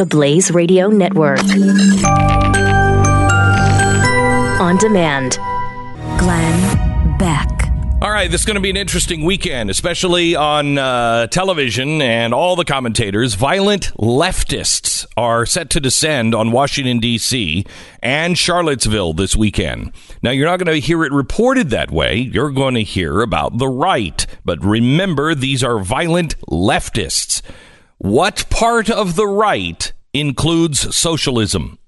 the Blaze Radio Network. On demand. Glenn Beck. All right, this is going to be an interesting weekend, especially on uh, television and all the commentators. Violent leftists are set to descend on Washington, D.C. and Charlottesville this weekend. Now, you're not going to hear it reported that way. You're going to hear about the right. But remember, these are violent leftists. What part of the right includes socialism?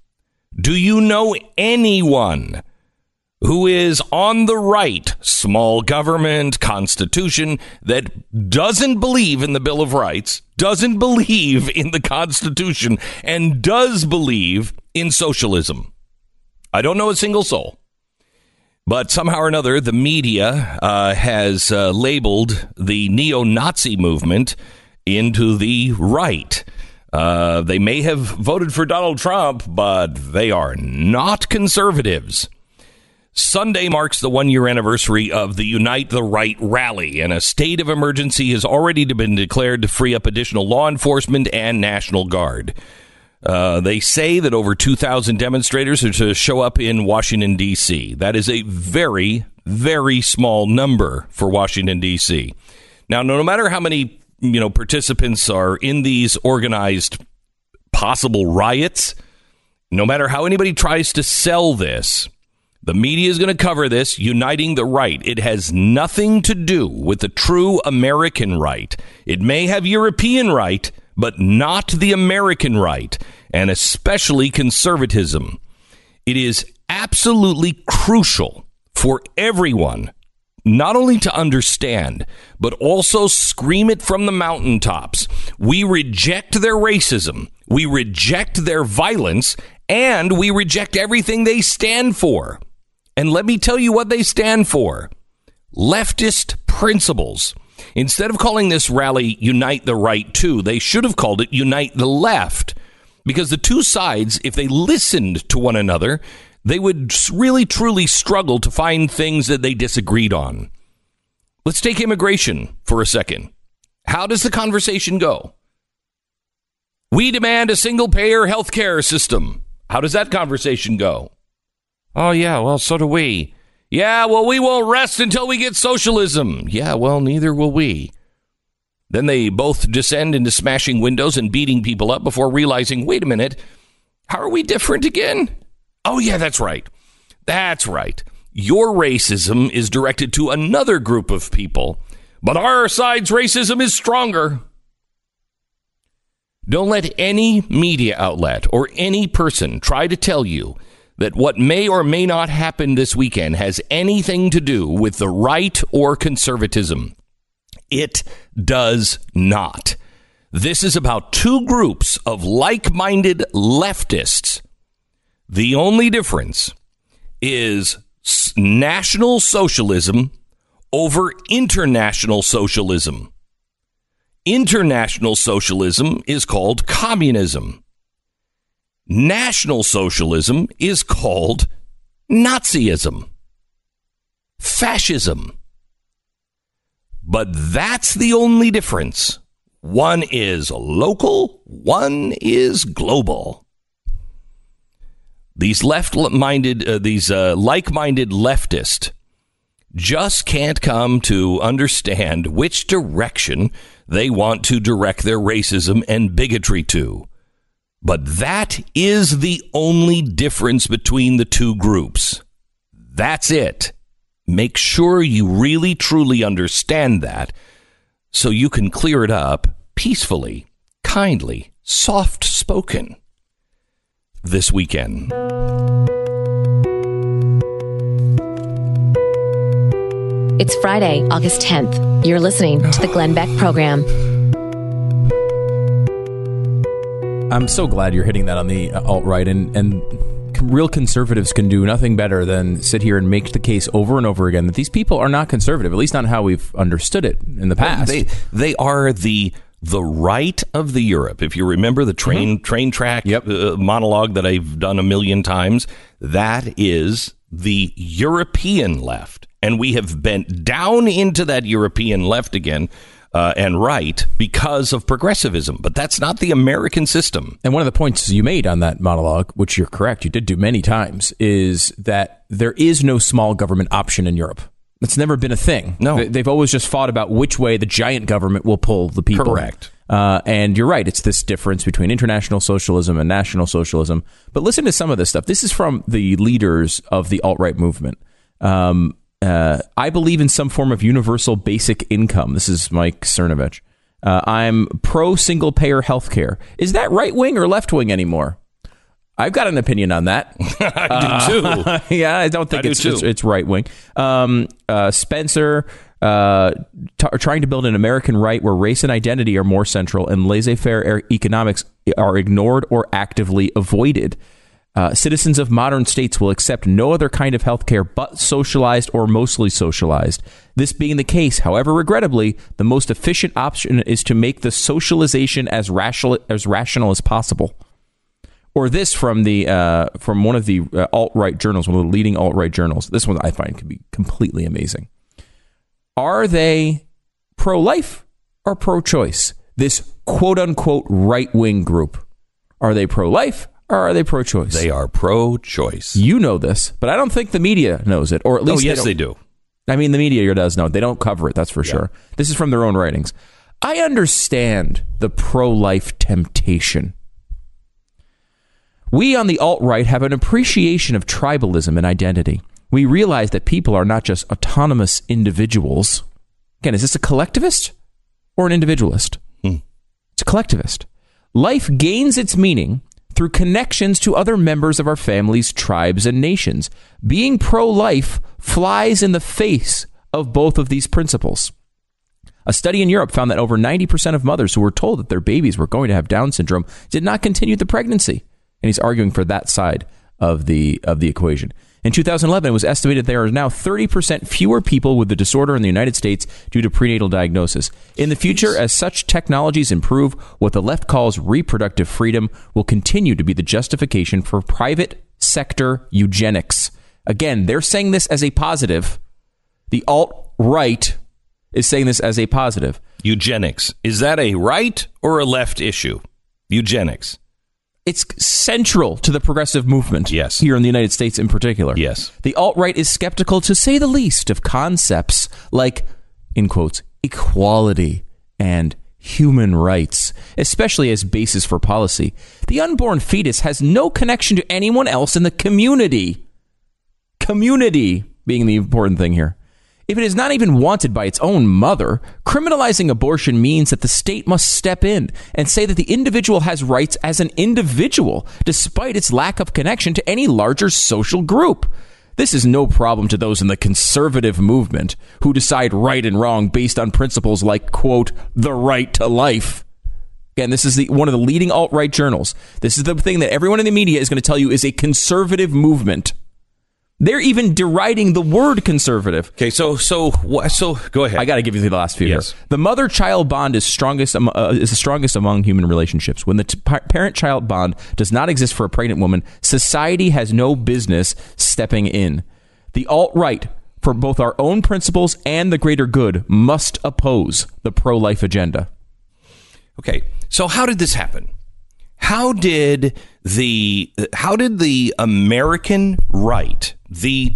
Do you know anyone? who is on the right, small government, constitution, that doesn't believe in the Bill of Rights, doesn't believe in the Constitution, and does believe in socialism. I don't know a single soul. But somehow or another, the media uh, has uh, labeled the neo Nazi movement into the right. Uh, they may have voted for Donald Trump, but they are not conservatives. Sunday marks the one year anniversary of the Unite the Right rally, and a state of emergency has already been declared to free up additional law enforcement and National Guard. Uh, they say that over 2,000 demonstrators are to show up in Washington, D.C. That is a very, very small number for Washington, D.C. Now, no matter how many you know participants are in these organized possible riots, no matter how anybody tries to sell this, the media is going to cover this, uniting the right. It has nothing to do with the true American right. It may have European right, but not the American right, and especially conservatism. It is absolutely crucial for everyone not only to understand, but also scream it from the mountaintops. We reject their racism, we reject their violence, and we reject everything they stand for. And let me tell you what they stand for leftist principles. Instead of calling this rally Unite the Right 2, they should have called it Unite the Left. Because the two sides, if they listened to one another, they would really truly struggle to find things that they disagreed on. Let's take immigration for a second. How does the conversation go? We demand a single payer health care system. How does that conversation go? Oh, yeah, well, so do we. Yeah, well, we won't rest until we get socialism. Yeah, well, neither will we. Then they both descend into smashing windows and beating people up before realizing, wait a minute, how are we different again? Oh, yeah, that's right. That's right. Your racism is directed to another group of people, but our side's racism is stronger. Don't let any media outlet or any person try to tell you that what may or may not happen this weekend has anything to do with the right or conservatism. It does not. This is about two groups of like minded leftists. The only difference is national socialism over international socialism. International socialism is called communism. National Socialism is called Nazism, fascism. But that's the only difference. One is local, one is global. These left-minded, uh, these uh, like-minded leftists just can't come to understand which direction they want to direct their racism and bigotry to. But that is the only difference between the two groups. That's it. Make sure you really truly understand that so you can clear it up peacefully, kindly, soft spoken this weekend. It's Friday, August 10th. You're listening to the Glenn Beck program. I'm so glad you're hitting that on the uh, alt right, and and real conservatives can do nothing better than sit here and make the case over and over again that these people are not conservative, at least not how we've understood it in the past. They they are the the right of the Europe. If you remember the train mm-hmm. train track yep. uh, monologue that I've done a million times, that is the European left, and we have bent down into that European left again uh, and right because of progressivism. But that's not the American system. And one of the points you made on that monologue, which you're correct, you did do many times, is that there is no small government option in Europe. It's never been a thing. No. They've always just fought about which way the giant government will pull the people. Correct. Uh, and you're right. It's this difference between international socialism and national socialism. But listen to some of this stuff. This is from the leaders of the alt right movement. Um, uh, I believe in some form of universal basic income. This is Mike Cernovich. Uh, I'm pro single payer health care. Is that right wing or left wing anymore? I've got an opinion on that. I do too. yeah, I don't think I it's, too. it's it's right wing. Um, uh, Spencer uh, t- trying to build an American right where race and identity are more central, and laissez-faire economics are ignored or actively avoided. Uh, citizens of modern states will accept no other kind of health care but socialized or mostly socialized. This being the case, however, regrettably, the most efficient option is to make the socialization as rational as rational as possible or this from the uh, from one of the uh, alt right journals, one of the leading alt right journals. This one I find could be completely amazing. Are they pro life or pro choice? This quote unquote right wing group. Are they pro life or are they pro choice? They are pro choice. You know this, but I don't think the media knows it, or at Oh, least yes, don't- they do. I mean, the media does know. They don't cover it, that's for sure. This is from their own writings. I understand the pro life temptation. We on the alt right have an appreciation of tribalism and identity. We realize that people are not just autonomous individuals. Again, is this a collectivist or an individualist? Hmm. It's a collectivist. Life gains its meaning through connections to other members of our families, tribes, and nations. Being pro life flies in the face of both of these principles. A study in Europe found that over 90% of mothers who were told that their babies were going to have Down syndrome did not continue the pregnancy. And he's arguing for that side of the of the equation. In 2011, it was estimated there are now 30% fewer people with the disorder in the United States due to prenatal diagnosis. In the future, as such technologies improve, what the left calls reproductive freedom will continue to be the justification for private sector eugenics. Again, they're saying this as a positive. The alt right is saying this as a positive. Eugenics. Is that a right or a left issue? Eugenics. It's central to the progressive movement. Yes. Here in the United States in particular. Yes. The alt right is skeptical, to say the least, of concepts like, in quotes, equality and human rights, especially as basis for policy. The unborn fetus has no connection to anyone else in the community. Community being the important thing here. If it is not even wanted by its own mother, criminalizing abortion means that the state must step in and say that the individual has rights as an individual, despite its lack of connection to any larger social group. This is no problem to those in the conservative movement who decide right and wrong based on principles like, quote, the right to life. Again, this is the, one of the leading alt right journals. This is the thing that everyone in the media is going to tell you is a conservative movement. They're even deriding the word conservative. Okay, so so so go ahead. I got to give you the last few. Yes. Here. The mother-child bond is strongest uh, is the strongest among human relationships. When the t- parent-child bond does not exist for a pregnant woman, society has no business stepping in. The alt-right, for both our own principles and the greater good, must oppose the pro-life agenda. Okay, so how did this happen? How did the how did the American right, the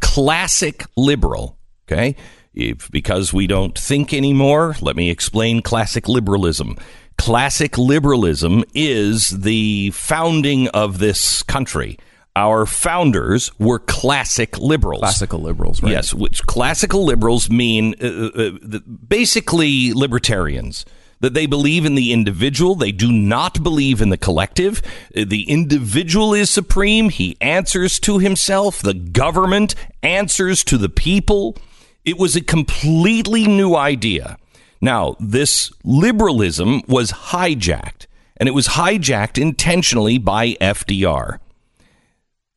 classic liberal, okay? If, because we don't think anymore, let me explain classic liberalism. Classic liberalism is the founding of this country. Our founders were classic liberals. Classical liberals, right? Yes, which classical liberals mean uh, uh, uh, basically libertarians. That they believe in the individual, they do not believe in the collective. The individual is supreme. He answers to himself. The government answers to the people. It was a completely new idea. Now, this liberalism was hijacked, and it was hijacked intentionally by FDR.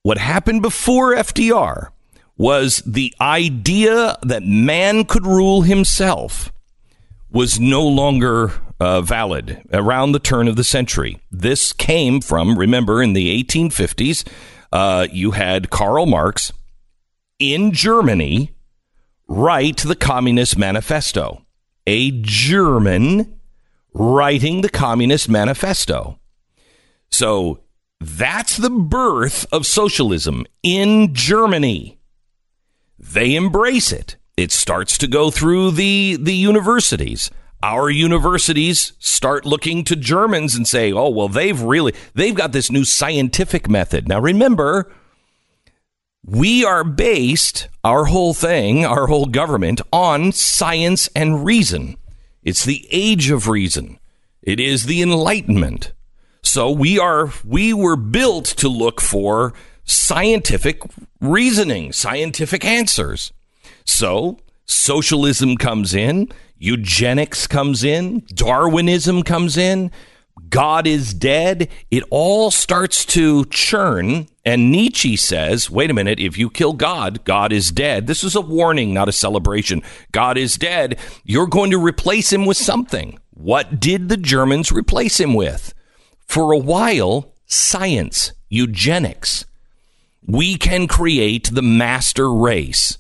What happened before FDR was the idea that man could rule himself was no longer uh, valid around the turn of the century. This came from, remember, in the 1850s, uh, you had Karl Marx in Germany write the Communist Manifesto. a German writing the Communist Manifesto. So that's the birth of socialism in Germany. They embrace it. It starts to go through the, the universities. Our universities start looking to Germans and say, oh, well, they've really, they've got this new scientific method. Now, remember, we are based, our whole thing, our whole government, on science and reason. It's the age of reason. It is the Enlightenment. So we are we were built to look for scientific reasoning, scientific answers. So socialism comes in, eugenics comes in, Darwinism comes in, God is dead. It all starts to churn. And Nietzsche says, wait a minute, if you kill God, God is dead. This is a warning, not a celebration. God is dead. You're going to replace him with something. What did the Germans replace him with? For a while, science, eugenics. We can create the master race.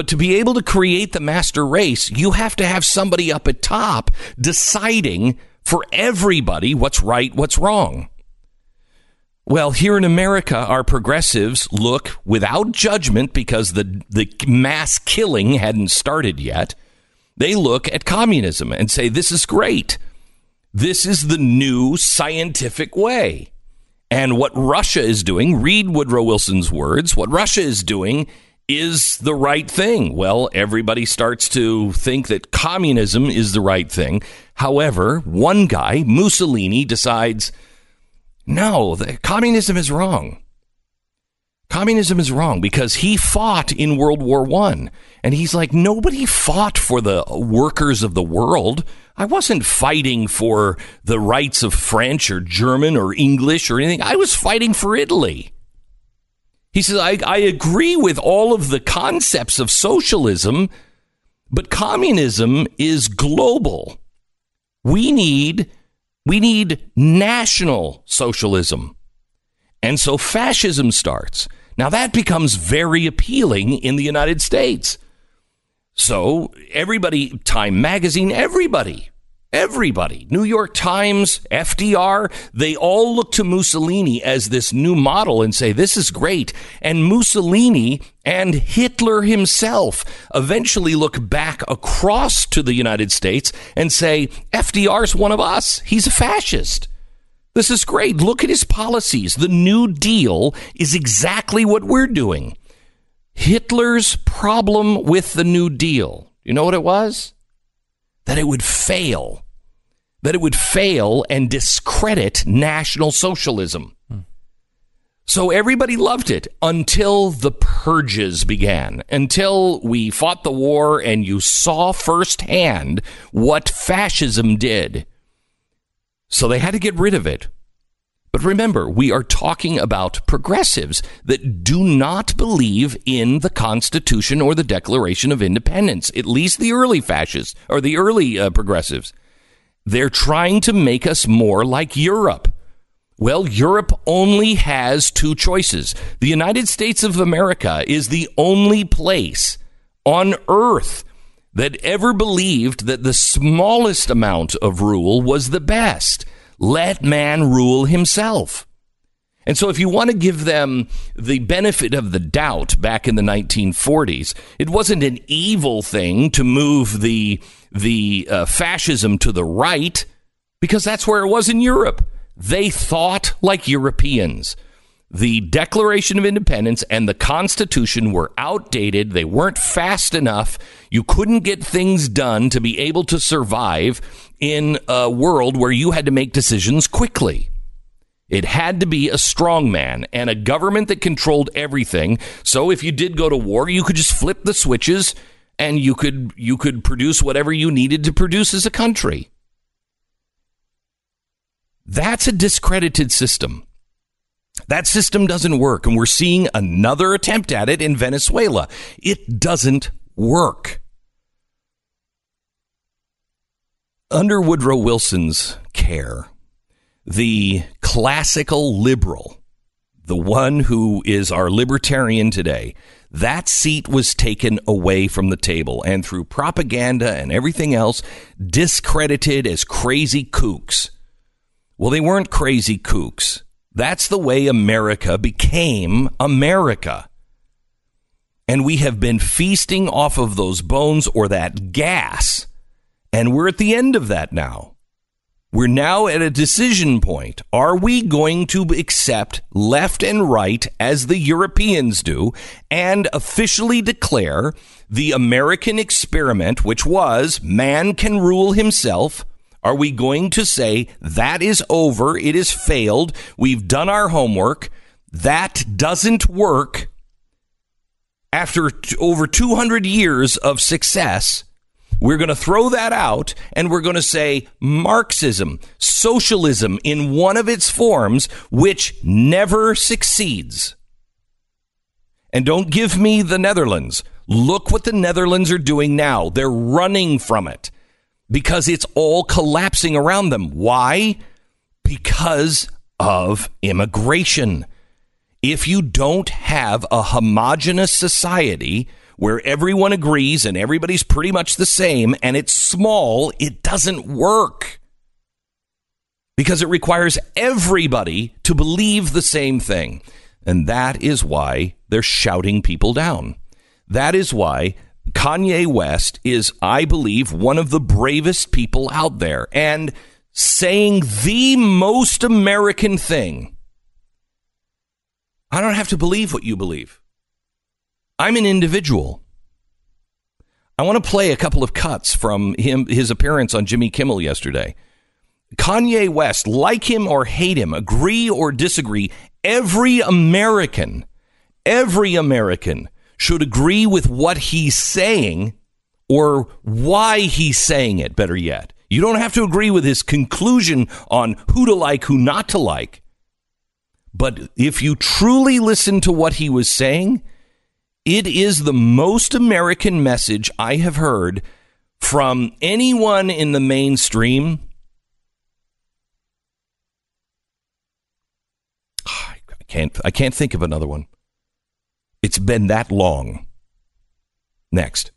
But to be able to create the master race, you have to have somebody up at top deciding for everybody what's right, what's wrong. Well, here in America, our progressives look without judgment because the, the mass killing hadn't started yet. They look at communism and say, this is great. This is the new scientific way. And what Russia is doing, read Woodrow Wilson's words, what Russia is doing is the right thing. Well, everybody starts to think that communism is the right thing. However, one guy, Mussolini, decides, no, the, communism is wrong. Communism is wrong because he fought in World War One, and he's like, nobody fought for the workers of the world. I wasn't fighting for the rights of French or German or English or anything. I was fighting for Italy. He says, I, I agree with all of the concepts of socialism, but communism is global. We need, we need national socialism. And so fascism starts. Now that becomes very appealing in the United States. So everybody, Time Magazine, everybody, everybody, New York Times, FDR, they all look to Mussolini as this new model and say, this is great. And Mussolini and Hitler himself eventually look back across to the United States and say, FDR's one of us. He's a fascist. This is great. Look at his policies. The New Deal is exactly what we're doing. Hitler's problem with the New Deal, you know what it was? That it would fail. That it would fail and discredit National Socialism. So everybody loved it until the purges began, until we fought the war and you saw firsthand what fascism did. So they had to get rid of it. But remember, we are talking about progressives that do not believe in the Constitution or the Declaration of Independence, at least the early fascists or the early uh, progressives. They're trying to make us more like Europe. Well, Europe only has two choices. The United States of America is the only place on earth that ever believed that the smallest amount of rule was the best. Let man rule himself. And so, if you want to give them the benefit of the doubt back in the 1940s, it wasn't an evil thing to move the, the uh, fascism to the right because that's where it was in Europe. They thought like Europeans the Declaration of Independence and the Constitution were outdated. They weren't fast enough. You couldn't get things done to be able to survive in a world where you had to make decisions quickly. It had to be a strong man and a government that controlled everything. So if you did go to war, you could just flip the switches and you could you could produce whatever you needed to produce as a country. That's a discredited system. That system doesn't work, and we're seeing another attempt at it in Venezuela. It doesn't work. Under Woodrow Wilson's care, the classical liberal, the one who is our libertarian today, that seat was taken away from the table and through propaganda and everything else discredited as crazy kooks. Well, they weren't crazy kooks. That's the way America became America. And we have been feasting off of those bones or that gas. And we're at the end of that now. We're now at a decision point. Are we going to accept left and right as the Europeans do and officially declare the American experiment, which was man can rule himself? Are we going to say that is over? It has failed. We've done our homework. That doesn't work. After t- over 200 years of success, we're going to throw that out and we're going to say Marxism, socialism in one of its forms, which never succeeds. And don't give me the Netherlands. Look what the Netherlands are doing now. They're running from it because it's all collapsing around them. Why? Because of immigration. If you don't have a homogenous society, where everyone agrees and everybody's pretty much the same and it's small, it doesn't work. Because it requires everybody to believe the same thing. And that is why they're shouting people down. That is why Kanye West is, I believe, one of the bravest people out there and saying the most American thing. I don't have to believe what you believe. I'm an individual. I want to play a couple of cuts from him his appearance on Jimmy Kimmel yesterday. Kanye West, like him or hate him, agree or disagree, every American, every American should agree with what he's saying or why he's saying it, better yet. You don't have to agree with his conclusion on who to like, who not to like. But if you truly listen to what he was saying, it is the most American message I have heard from anyone in the mainstream. I can't I can't think of another one. It's been that long. Next.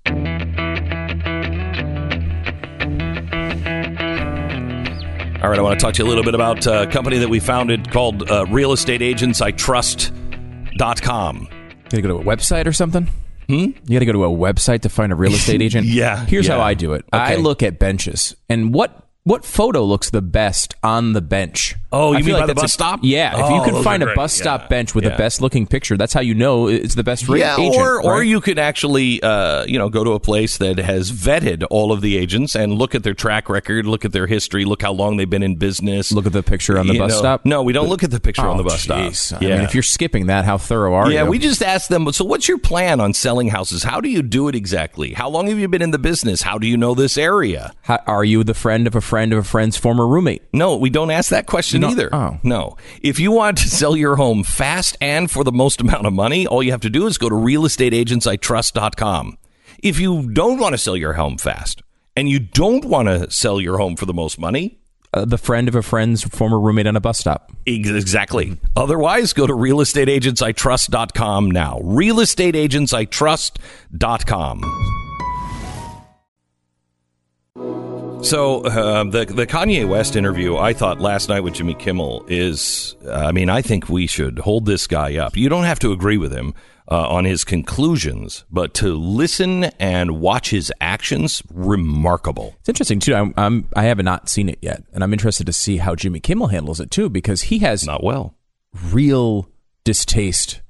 All right, I want to talk to you a little bit about a company that we founded called uh, realestateagentsitrust.com. You gotta go to a website or something? Hmm? You gotta go to a website to find a real estate agent? Yeah, Here's yeah. how I do it. I look at benches and what what photo looks the best on the bench? Oh, you I feel mean by the that's bus a- stop? Yeah. if Oh, you can find are a great. bus stop Yeah, bench with yeah. the best looking picture, that's how you know it's the best rate yeah, agent. or or you could actually, uh, you know, go to a place that has vetted all of the agents and look at their track record, look at their history, look how long they've been in business. look at the picture on the You bus know- stop. No, we don't look at the picture on Oh, the bus jeez. stop. I mean, if you're skipping that, how thorough are you? yeah, we just asked them. So, what's your plan on selling houses? How do you do it exactly? How long have you been in the business? How do you know this area? How, are you the friend of a friend of a friend's former roommate? No, we don't ask that question Don't- either. oh. No. If you want to sell your home fast and for the most amount of money, all you have to do is go to realestateagentsitrust.com. If you don't want to sell your home fast and you don't want to sell your home for the most money, Uh, the friend of a friend's former roommate on a bus stop. exactly. Otherwise, go to realestateagentsitrust.com now. realestateagentsitrust.com. So uh, the the Kanye West interview I thought last night with Jimmy Kimmel is I mean I think we should hold this guy up. You don't have to agree with him uh, on his conclusions, but to listen and watch his actions remarkable. It's interesting too. I'm, I'm I have not seen it yet, and I'm interested to see how Jimmy Kimmel handles it too, because he has Not well. real distaste.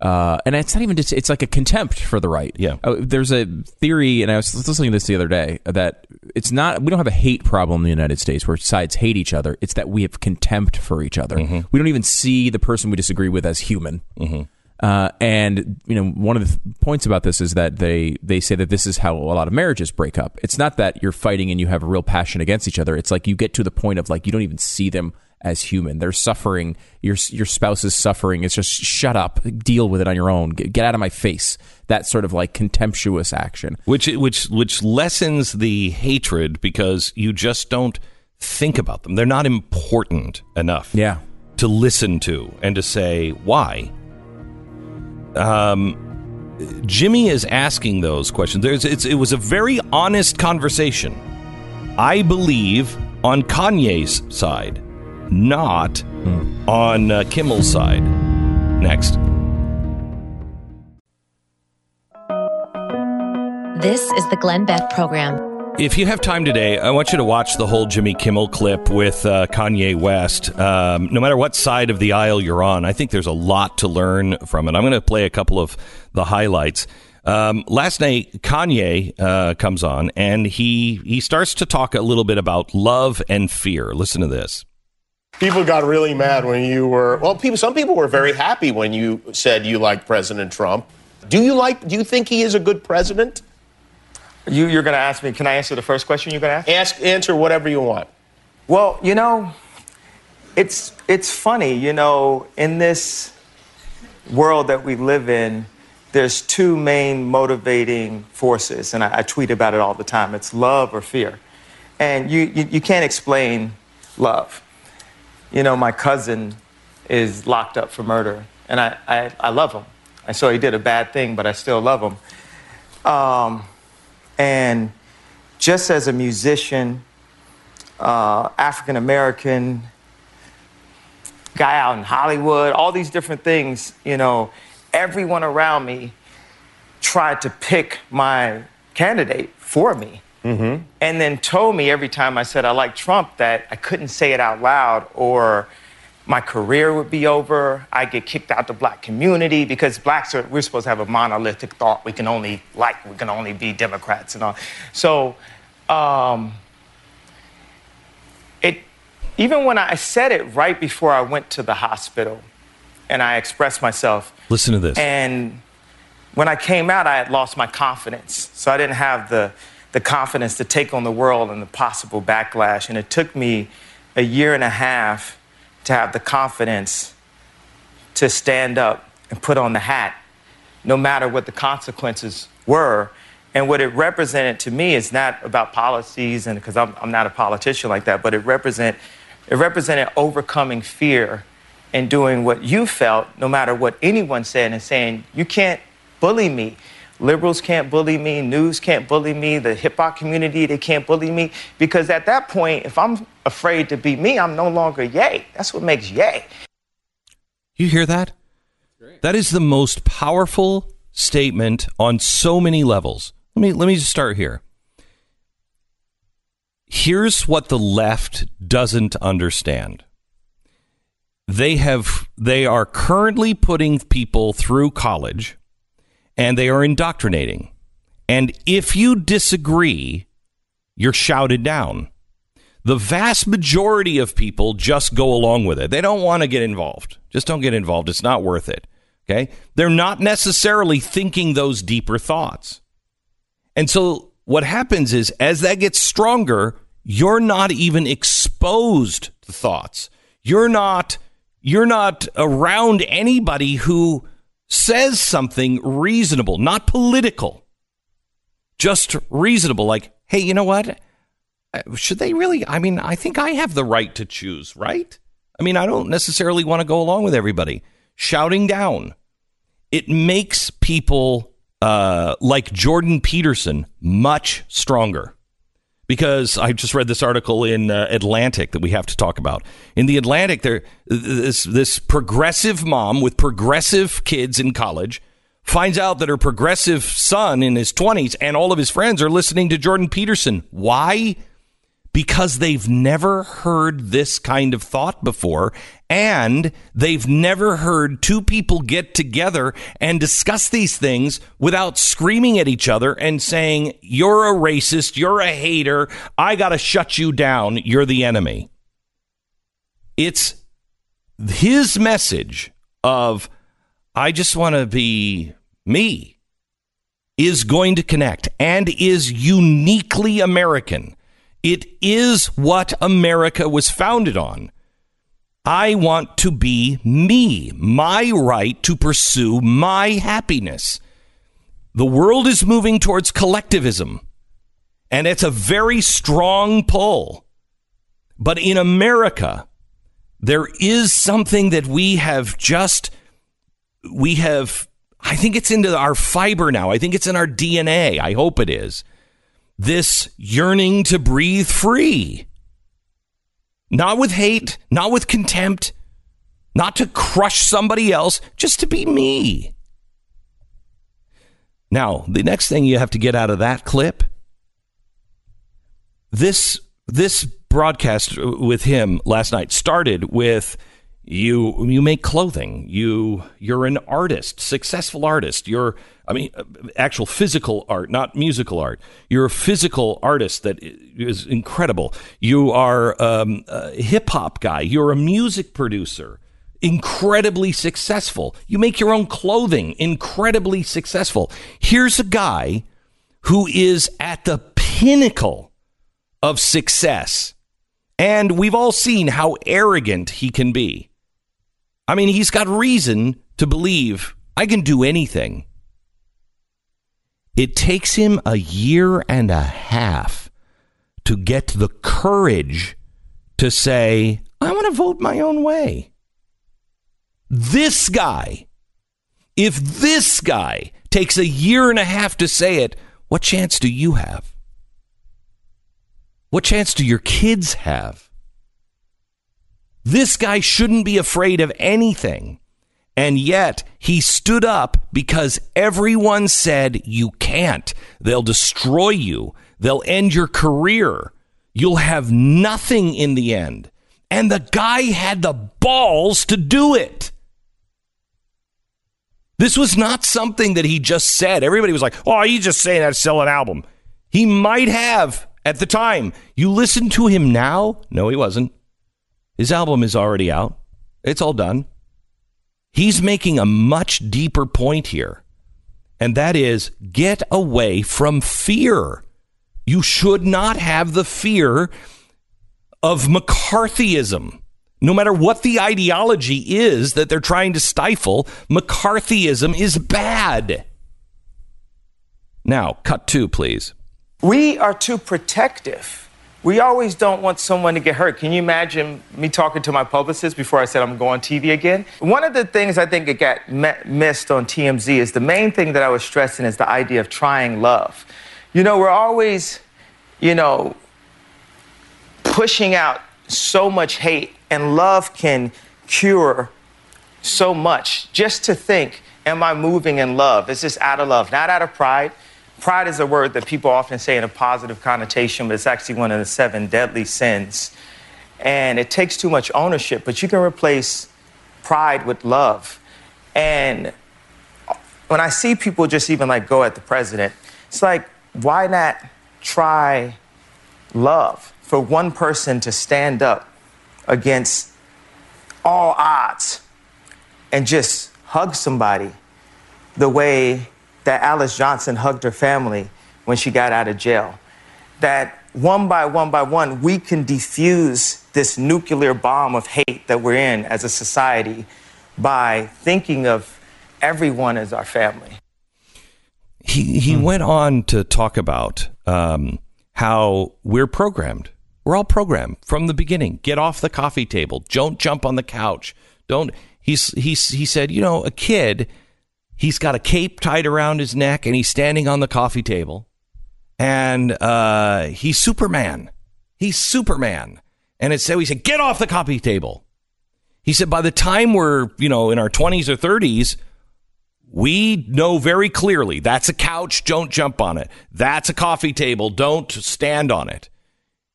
Uh, and it's not even just, it's like a contempt for the right. Yeah. Uh, there's a theory, and I was listening to this the other day, that it's not, we don't have a hate problem in the United States where sides hate each other. It's that we have contempt for each other. We don't even see the person we disagree with as human. Uh, and you know, one of the th- points about this is that they they say that this is how a lot of marriages break up. It's not that you're fighting and you have a real passion against each other. It's like you get to the point of like you don't even see them as human. They're suffering. Your your spouse is suffering. It's just shut up, deal with it on your own. Get, get out of my face. That sort of like contemptuous action. which which which lessens the hatred because you just don't think about them. They're not important enough. Yeah. To listen to and to say why. Um Jimmy is asking those questions. There's, it was a very honest conversation. I believe on Kanye's side, not on uh, Kimmel's side. Next. This is the Glenn Beck program. If you have time today, I want you to watch the whole Jimmy Kimmel clip with uh, Kanye West. Um, no matter what side of the aisle you're on, I think there's a lot to learn from it. I'm going to play a couple of the highlights. Um, last night, Kanye uh, comes on and he he starts to talk a little bit about love and fear. Listen to this. People got really mad when you were well. People, some people were very happy when you said you liked President Trump. Do you like? Do you think he is a good president? You, you're going to ask me. Can I answer the first question you're going to ask? Ask, answer whatever you want. Well, you know, it's it's funny. You know, in this world that we live in, there's two main motivating forces, and I, I tweet about it all the time. It's love or fear, and you, you you can't explain love. You know, my cousin is locked up for murder, and I, I, I love him. I saw he did a bad thing, but I still love him. Um, and just as a musician, uh, African American, guy out in Hollywood, all these different things, you know, everyone around me tried to pick my candidate for me. Mm-hmm. And then told me every time I said I like Trump that I couldn't say it out loud or my career would be over. I get kicked out the black community because blacks are, we're supposed to have a monolithic thought. We can only like, we can only be Democrats and all. So, um, it, even when I said it right before I went to the hospital and I expressed myself. Listen to this. And when I came out, I had lost my confidence. So I didn't have the, the confidence to take on the world and the possible backlash. And it took me a year and a half to have the confidence to stand up and put on the hat, no matter what the consequences were. And what it represented to me is not about policies, and because I'm, I'm not a politician like that, but it represent it represented overcoming fear and doing what you felt, no matter what anyone said, and saying, "You can't bully me." Liberals can't bully me, news can't bully me, the hip hop community, they can't bully me. Because at that point, if I'm afraid to be me, I'm no longer Ye. That's what makes Ye. You hear that? That is the most powerful statement on so many levels. Let me let me just start here. Here's what the left doesn't understand. They have they are currently putting people through college and they are indoctrinating. And if you disagree, you're shouted down. The vast majority of people just go along with it. They don't want to get involved. Just don't get involved. It's not worth it. Okay? They're not necessarily thinking those deeper thoughts. And so what happens is as that gets stronger, you're not even exposed to thoughts. You're not you're not around anybody who says something reasonable, not political, just reasonable, like, hey, you know what? Uh, should they really? I mean, I think I have the right to choose, right? I mean, I don't necessarily want to go along with everybody. Shouting down. It makes people uh, like Jordan Peterson much stronger because I just read this article in uh, Atlantic that we have to talk about. In the Atlantic, there this this progressive mom with progressive kids in college finds out that her progressive son in his 20s and all of his friends are listening to Jordan Peterson. Why? Because they've never heard this kind of thought before and they've never heard two people get together and discuss these things without screaming at each other and saying, You're a racist, you're a hater, I got to shut you down, you're the enemy. It's his message of, I just want to be me, is going to connect and is uniquely American it is what America was founded on. I want to be me, my right to pursue my happiness. The world is moving towards collectivism, and it's a very strong pull. But in America, there is something that we have just, we have I think it's into our fiber now. I think it's in our DNA. I hope it is. This yearning to breathe free. Not with hate, not with contempt, not to crush somebody else, just to be me. Now, the next thing you have to get out of that clip this this broadcast with him last night started with you you make clothing you you're an artist successful artist you're i mean actual physical art not musical art. You're a physical artist that is incredible. You are um, a hip hop guy. You're a music producer. Incredibly successful. You make your own clothing. Incredibly successful. Here's a guy who is at the pinnacle of success. And we've all seen how arrogant he can be. I mean, he's got reason to believe I can do anything. It takes him a year and a half to get the courage to say, I want to vote my own way. This guy, if this guy takes a year and a half to say it, what chance do you have? What chance do your kids have? This guy shouldn't be afraid of anything. And yet he stood up because everyone said, You can't. They'll destroy you. They'll end your career. You'll have nothing in the end. And the guy had the balls to do it. This was not something that he just said. Everybody was like, Oh, he's just saying that to sell an album. He might have at the time. You listen to him now? No, he wasn't. His album is already out, it's all done. He's making a much deeper point here, and that is get away from fear. You should not have the fear of McCarthyism. No matter what the ideology is that they're trying to stifle, McCarthyism is bad. Now, cut two, please. We are too protective we always don't want someone to get hurt. Can you imagine me talking to my publicist before I said I'm going on TV again? One of the things I think it got missed on TMZ is the main thing that I was stressing is the idea of trying love. You know, we're always, you know, pushing out so much hate, and love can cure so much. Just to think, am I moving in love? Is this out of love, not out of pride? Pride is a word that people often say in a positive connotation, but it's actually one of the seven deadly sins. And it takes too much ownership, but you can replace pride with love. And when I see people just even like go at the president, it's like, why not try love for one person to stand up against all odds and just hug somebody the way that Alice Johnson hugged her family when she got out of jail. That one by one by one, we can defuse this nuclear bomb of hate that we're in as a society by thinking of everyone as our family. He, he hmm. went on to talk about um, how we're programmed. We're all programmed from the beginning. Get off the coffee table. Don't jump on the couch. Don't. He's, he's, he said, you know, a kid He's got a cape tied around his neck and he's standing on the coffee table. And uh, he's Superman. He's Superman. And it's so he said, get off the coffee table. He said, by the time we're, you know, in our 20s or 30s, we know very clearly that's a couch, don't jump on it. That's a coffee table, don't stand on it.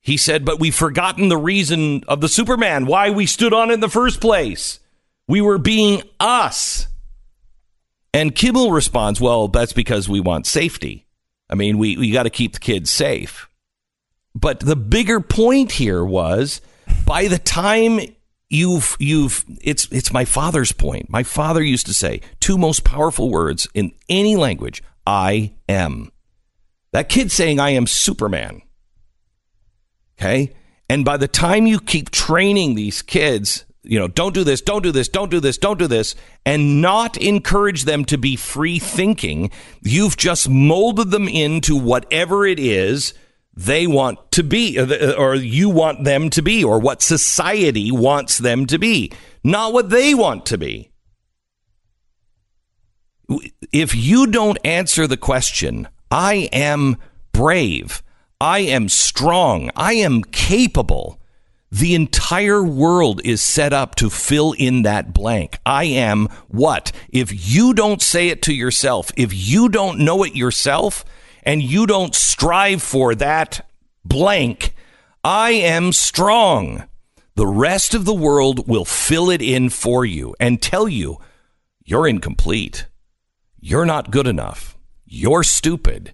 He said, but we've forgotten the reason of the Superman, why we stood on it in the first place. We were being us. And Kimmel responds, well, that's because we want safety. I mean, we, we got to keep the kids safe. But the bigger point here was by the time you've you've it's it's my father's point. My father used to say two most powerful words in any language, I am. That kid saying I am Superman. Okay? And by the time you keep training these kids you know, don't do this, don't do this, don't do this, don't do this, and not encourage them to be free thinking, you've just molded them into whatever it is they want to be, uh, uh, or you want them to be, or what society wants them to be, not what they want to be. If you don't answer the question, I am brave, I am strong, I am capable, the entire world is set up to fill in that blank. I am what? If you don't say it to yourself, if you don't know it yourself, and you don't strive for that blank, I am strong. The rest of the world will fill it in for you and tell you you're incomplete. You're not good enough. You're stupid.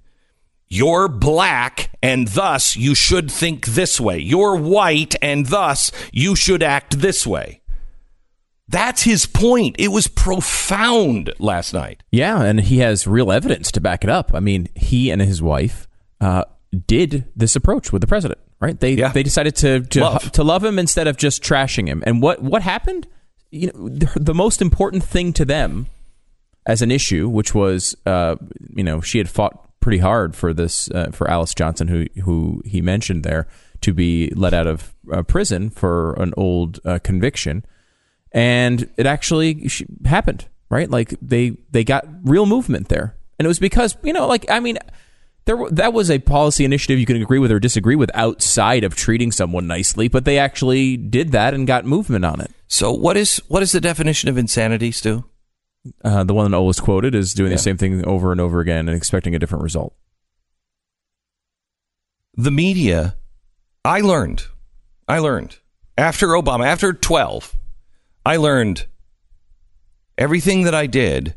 You're black, and thus you should think this way. You're white, and thus you should act this way. That's his point. It was profound last night. Yeah, and he has real evidence to back it up. I mean, he and his wife uh, did this approach with the president, right? They Yeah. they decided to to Love. to love him instead of just trashing him. And what what happened? You know, the, the most important thing to them as an issue, which was, uh, you know, she had fought pretty hard for this uh, for Alice Johnson, who who he mentioned there, to be let out of uh, prison for an old uh, conviction, and it actually happened, right? Like they they got real movement there, and it was because you know, like I mean. There, that was a policy initiative you can agree with or disagree with outside of treating someone nicely, but they actually did that and got movement on it. So, what is what is the definition of insanity, Stu? Uh, the one that always quoted is doing the same thing over and over again and expecting a different result. the media, I learned, I learned after Obama, after 12, I learned everything that I did.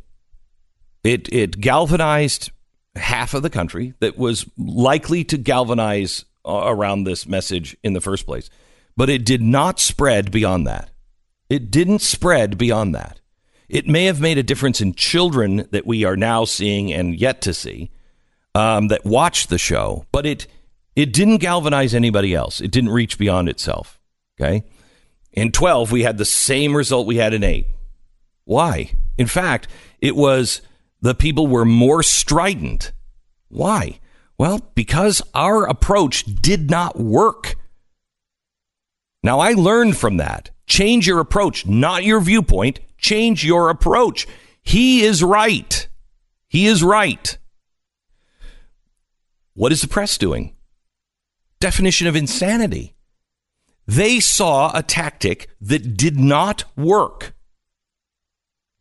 It, it galvanized half of the country that was likely to galvanize uh, around this message in the first place. But it did not spread beyond that. It didn't spread beyond that. It may have made a difference in children that we are now seeing and yet to see um, that watched the show, but it it didn't galvanize anybody else. It didn't reach beyond itself. Okay, in twelve we had the same result we had in eight. Why? In fact, it was the people were more strident. Why? Well, because our approach did not work. Now, I learned from that. Change your approach, not your viewpoint. Change your approach. He is right. He is right. What is the press doing? Definition of insanity. They saw a tactic that did not work.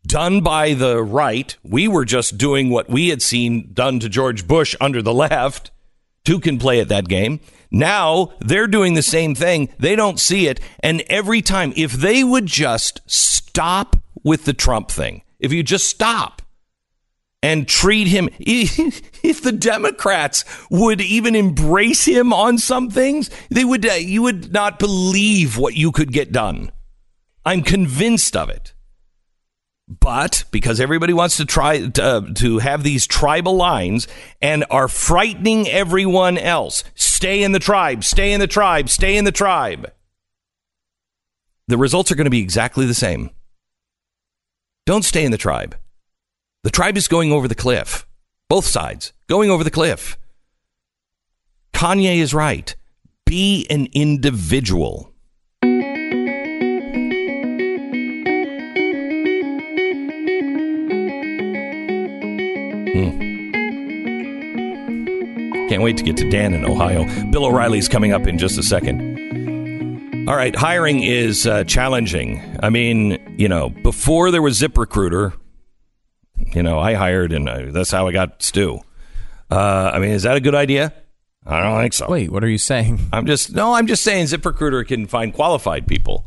Done by the right. We were just doing what we had seen done to George Bush under the left. Two can play at that game. Now they're doing the same thing. They don't see it. And every time, if they would just stop with the Trump thing, if you just stop and treat him, if the Democrats would even embrace him on some things, they would, uh, you would not believe what you could get done. I'm convinced of it. But because everybody wants to try to, uh, to have these tribal lines and are frightening everyone else, stay in the tribe, stay in the tribe, stay in the tribe. The results are going to be exactly the same. Don't stay in the tribe. The tribe is going over the cliff. Both sides going over the cliff. Kanye is right. Be an individual. Can't wait to get to Dan in Ohio. Bill O'Reilly's coming up in just a second. All right, hiring is uh, challenging. I mean, you know, before there was ZipRecruiter, you know, I hired and uh, that's how I got Stu. Uh, I mean, is that a good idea? I don't think so. Wait, what are you saying? I'm just no. I'm just saying ZipRecruiter can find qualified people.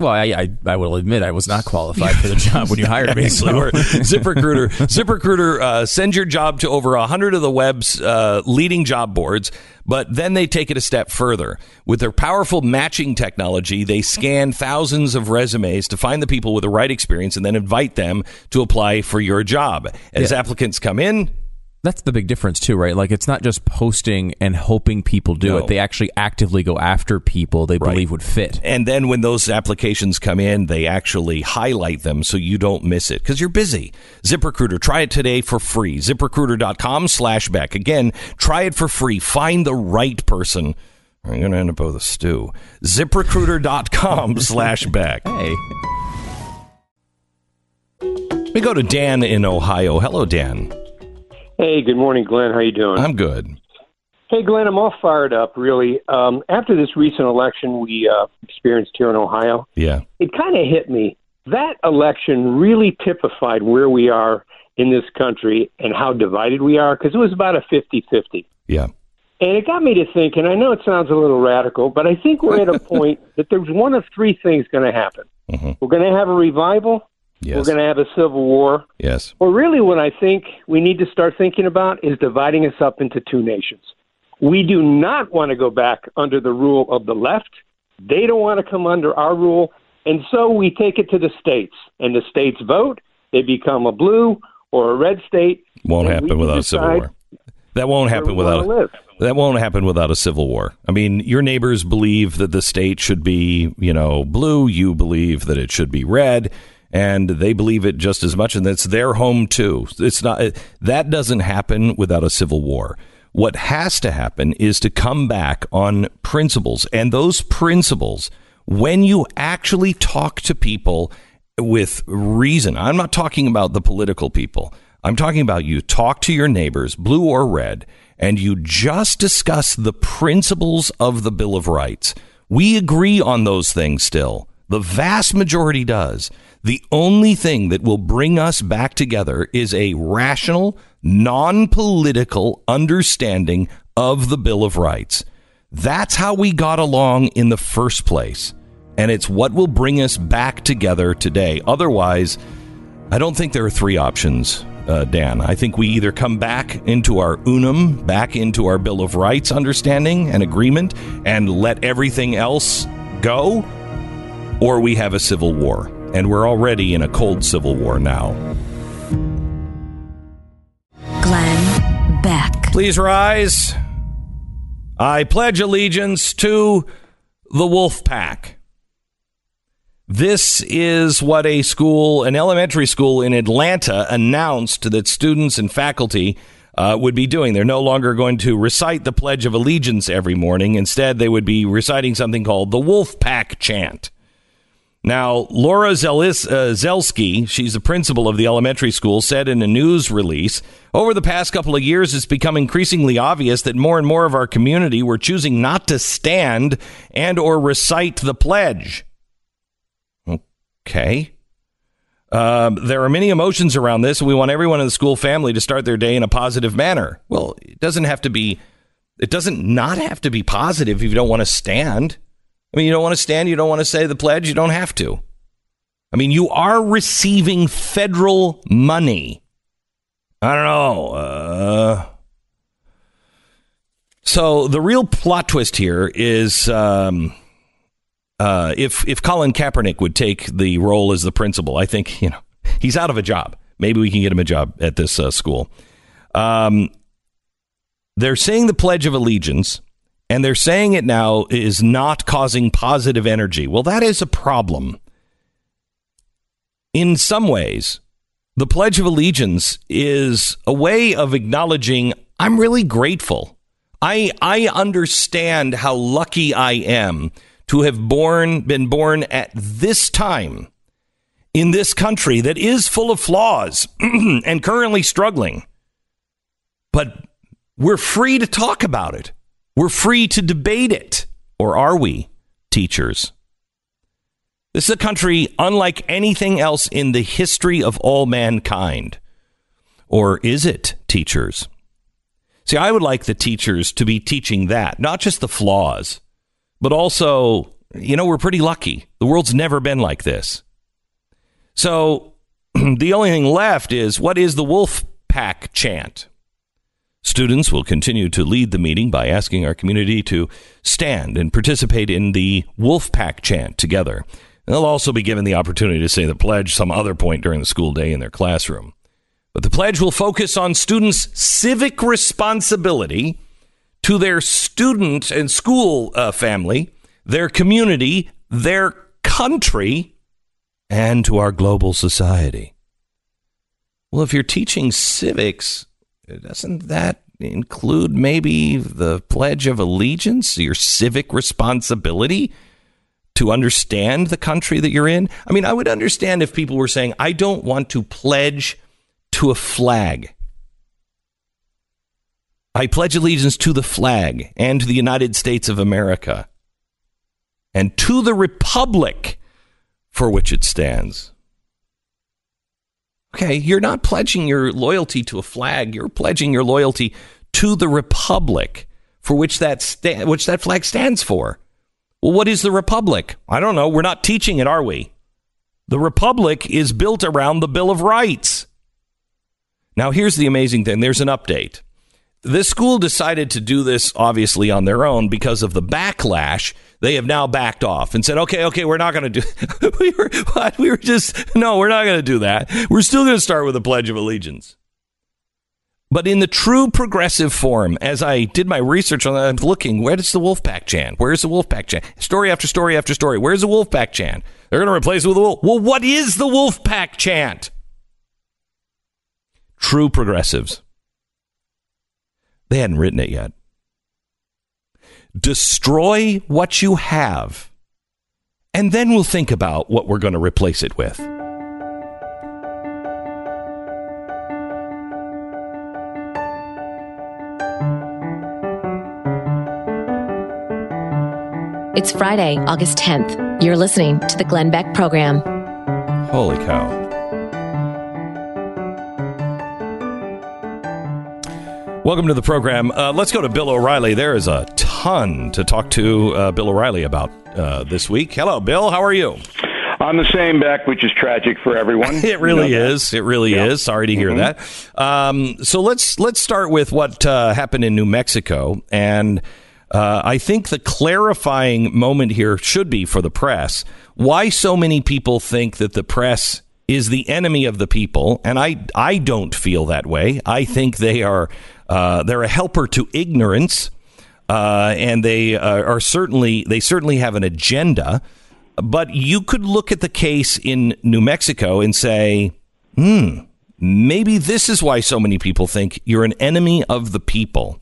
Well, I, I, I will admit I was not qualified for the job when you hired me. So- ZipRecruiter, ZipRecruiter uh, sends your job to over hundred of the web's uh, leading job boards, but then they take it a step further. With their powerful matching technology, they scan thousands of resumes to find the people with the right experience and then invite them to apply for your job. As applicants come in, That's the big difference too, right? Like it's not just posting and hoping people do No. it. They actually actively go after people they believe would fit. And then when those applications come in, they actually highlight them so you don't miss it because you're busy. ZipRecruiter, try it today for free. ZipRecruiter.com slash Beck. Again, try it for free. Find the right person. I'm going to end up with a stew. ZipRecruiter.com slash Beck. Hey. We go to Dan in Ohio. Hello, Dan. Hey, good morning, Glenn. How you doing? I'm good. Hey, Glenn, I'm all fired up, really. Um, after this recent election we uh, experienced here in Ohio, Yeah. it kind of hit me. That election really typified where we are in this country and how divided we are because it was about a 50 50. Yeah. And it got me to think, and I know it sounds a little radical, but I think we're at a point that there's one of three things going to happen. Mhm. We're going to have a revival, Yes. we're going to have a civil war, yes. Well, really, what I think we need to start thinking about is dividing us up into two nations. We do not want to go back under the rule of the left. They don't want to come under our rule. And so we take it to the states, and the states vote. They become a blue or a red state. Won't happen without a civil war. That won't happen without wanna that won't happen without a civil war. I mean, your neighbors believe that the state should be, you know, blue. You believe that it should be red, and they believe it just as much, and that's their home too. It's not that doesn't happen without a civil war. What has to happen is to come back on principles, and those principles, when you actually talk to people with reason. I'm not talking about the political people. I'm talking about you talk to your neighbors, blue or red, and you just discuss the principles of the Bill of Rights. We agree on those things still. The vast majority does. The only thing that will bring us back together is a rational, non political understanding of the Bill of Rights. That's how we got along in the first place. And it's what will bring us back together today. Otherwise, I don't think there are three options, uh, Dan. I think we either come back into our unum, back into our Bill of Rights understanding and agreement, and let everything else go, or we have a civil war. And we're already in a cold civil war now. Glenn Beck. Please rise. I pledge allegiance to the Wolf Pack. This is what a school, an elementary school in Atlanta, announced that students and faculty uh, would be doing. They're no longer going to recite the Pledge of Allegiance every morning. Instead, they would be reciting something called the Wolf Pack chant. Now, Laura Zelis, uh, Zelsky, she's the principal of the elementary school, said in a news release, over the past couple of years, it's become increasingly obvious that more and more of our community were choosing not to stand and or recite the pledge. Okay. Um, there are many emotions around this, and we want everyone in the school family to start their day in a positive manner. Well, it doesn't have to be, it doesn't not have to be positive if you don't want to stand. I mean, you don't want to stand, you don't want to say the pledge, you don't have to. I mean, you are receiving federal money. I don't know. Uh, so the real plot twist here is um, uh, if if Colin Kaepernick would take the role as the principal, I think you know he's out of a job. Maybe we can get him a job at this uh, school. Um, they're saying the Pledge of Allegiance, and they're saying it now is not causing positive energy. Well, that is a problem. In some ways, the Pledge of Allegiance is a way of acknowledging I'm really grateful. I I understand how lucky I am to have born been born at this time in this country that is full of flaws and currently struggling. But we're free to talk about it. We're free to debate it. Or are we, teachers? This is a country unlike anything else in the history of all mankind. Or is it, teachers? See, I would like the teachers to be teaching that, not just the flaws, but also, you know, we're pretty lucky. The world's never been like this. So the only thing left is what is the wolf pack chant? Students will continue to lead the meeting by asking our community to stand and participate in the wolf pack chant together. They'll also be given the opportunity to say the pledge some other point during the school day in their classroom. But the pledge will focus on students' civic responsibility to their student and school uh, family, their community, their country, and to our global society. Well, if you're teaching civics, doesn't that include maybe the Pledge of Allegiance, your civic responsibility to understand the country that you're in? I mean, I would understand if people were saying, I don't want to pledge to a flag. I pledge allegiance to the flag and to the United States of America and to the republic for which it stands. Okay, you're not pledging your loyalty to a flag, you're pledging your loyalty to the republic for which that sta- which that flag stands for. Well, what is the republic? I don't know. We're not teaching it, are we? The republic is built around the Bill of Rights. Now, here's the amazing thing. There's an update. This school decided to do this obviously on their own because of the backlash. They have now backed off and said, "Okay, okay, we're not going to do. we were what? We were just no, we're not going to do that. We're still going to start with a pledge of allegiance." But in the true progressive form, as I did my research on that, I'm looking, where does the Wolfpack chant? Where's the Wolfpack chant? Story after story after story. Where's the Wolfpack chant? They're going to replace it with a wolf. Well, what is the Wolfpack chant? True progressives. They hadn't written it yet. Destroy what you have, and then we'll think about what we're going to replace it with. It's Friday, August 10th. You're listening to the Glenn Beck Program. Holy cow. Welcome to the program. Uh, let's go to Bill O'Reilly. There is a ton to talk to uh, Bill O'Reilly about uh, this week. Hello, Bill. How are you? I'm the same, Beck, which is tragic for everyone. It really You know that. is. It really Yeah. is. Sorry to hear Mhm. that. Um, so let's let's start with what uh, happened in New Mexico, and uh, I think the clarifying moment here should be for the press why so many people think that the press is the enemy of the people, and I I don't feel that way. I think they are uh, they're a helper to ignorance, uh, and they uh, are certainly they certainly have an agenda. But you could look at the case in New Mexico and say, hmm, maybe this is why so many people think you're an enemy of the people.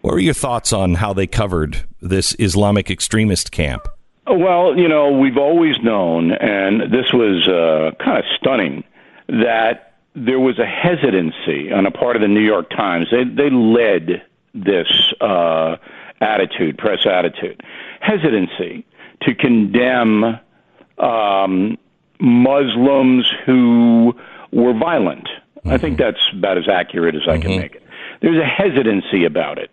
What were your thoughts on how they covered this Islamic extremist camp? Well, you know, we've always known, and this was uh, kind of stunning, that there was a hesitancy on a part of the New York Times. They they led this uh, attitude, press attitude, hesitancy to condemn um, Muslims who were violent. I think that's about as accurate as I can make it. There's a hesitancy about it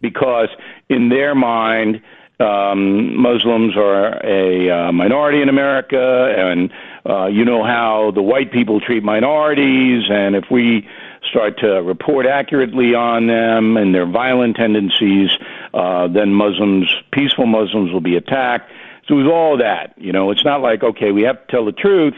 because, in their mind, um, Muslims are a uh, minority in America, and uh, you know how the white people treat minorities, and if we start to report accurately on them and their violent tendencies, uh, then Muslims, peaceful Muslims, will be attacked. So it all that. You know, it's not like okay, we have to tell the truth.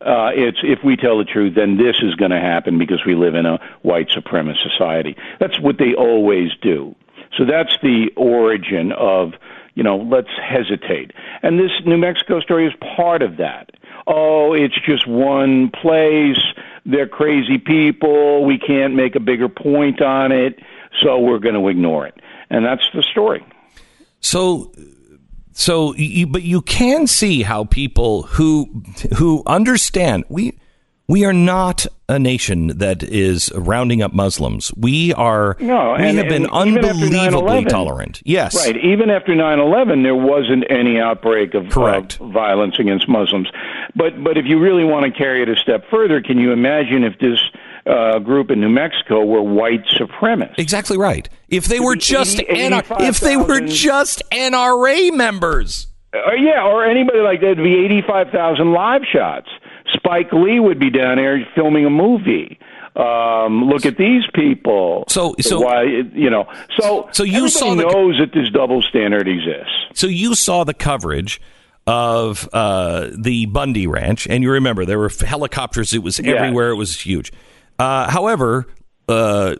Uh, it's if we tell the truth, then this is going to happen because we live in a white supremacist society. That's what they always do. So that's the origin of, you know, let's hesitate. And this New Mexico story is part of that. Oh, it's just one place. They're crazy people. We can't make a bigger point on it, so we're going to ignore it. And that's the story. So, so, you, but you can see how people who who understand we we are not a nation that is rounding up Muslims. We are. No, we and- have been and even after unbelievably tolerant. Yes, Right. Even after 9/11, there wasn't any outbreak of, Correct. violence against Muslims. But but if you really want to carry it a step further, can you imagine if this uh, group in New Mexico were white supremacists? Exactly right. If they were just 80, NR if they were just NRA members. Uh, yeah, or anybody like that would be 85,000 live shots. Spike Lee would be down there filming a movie. Um, look at these people. So- so- why you know so So you saw the- knows that this double standard exists. So you saw the coverage of uh, the Bundy Ranch, and you remember there were helicopters. It was Yeah. everywhere. It was huge. Uh, however, uh,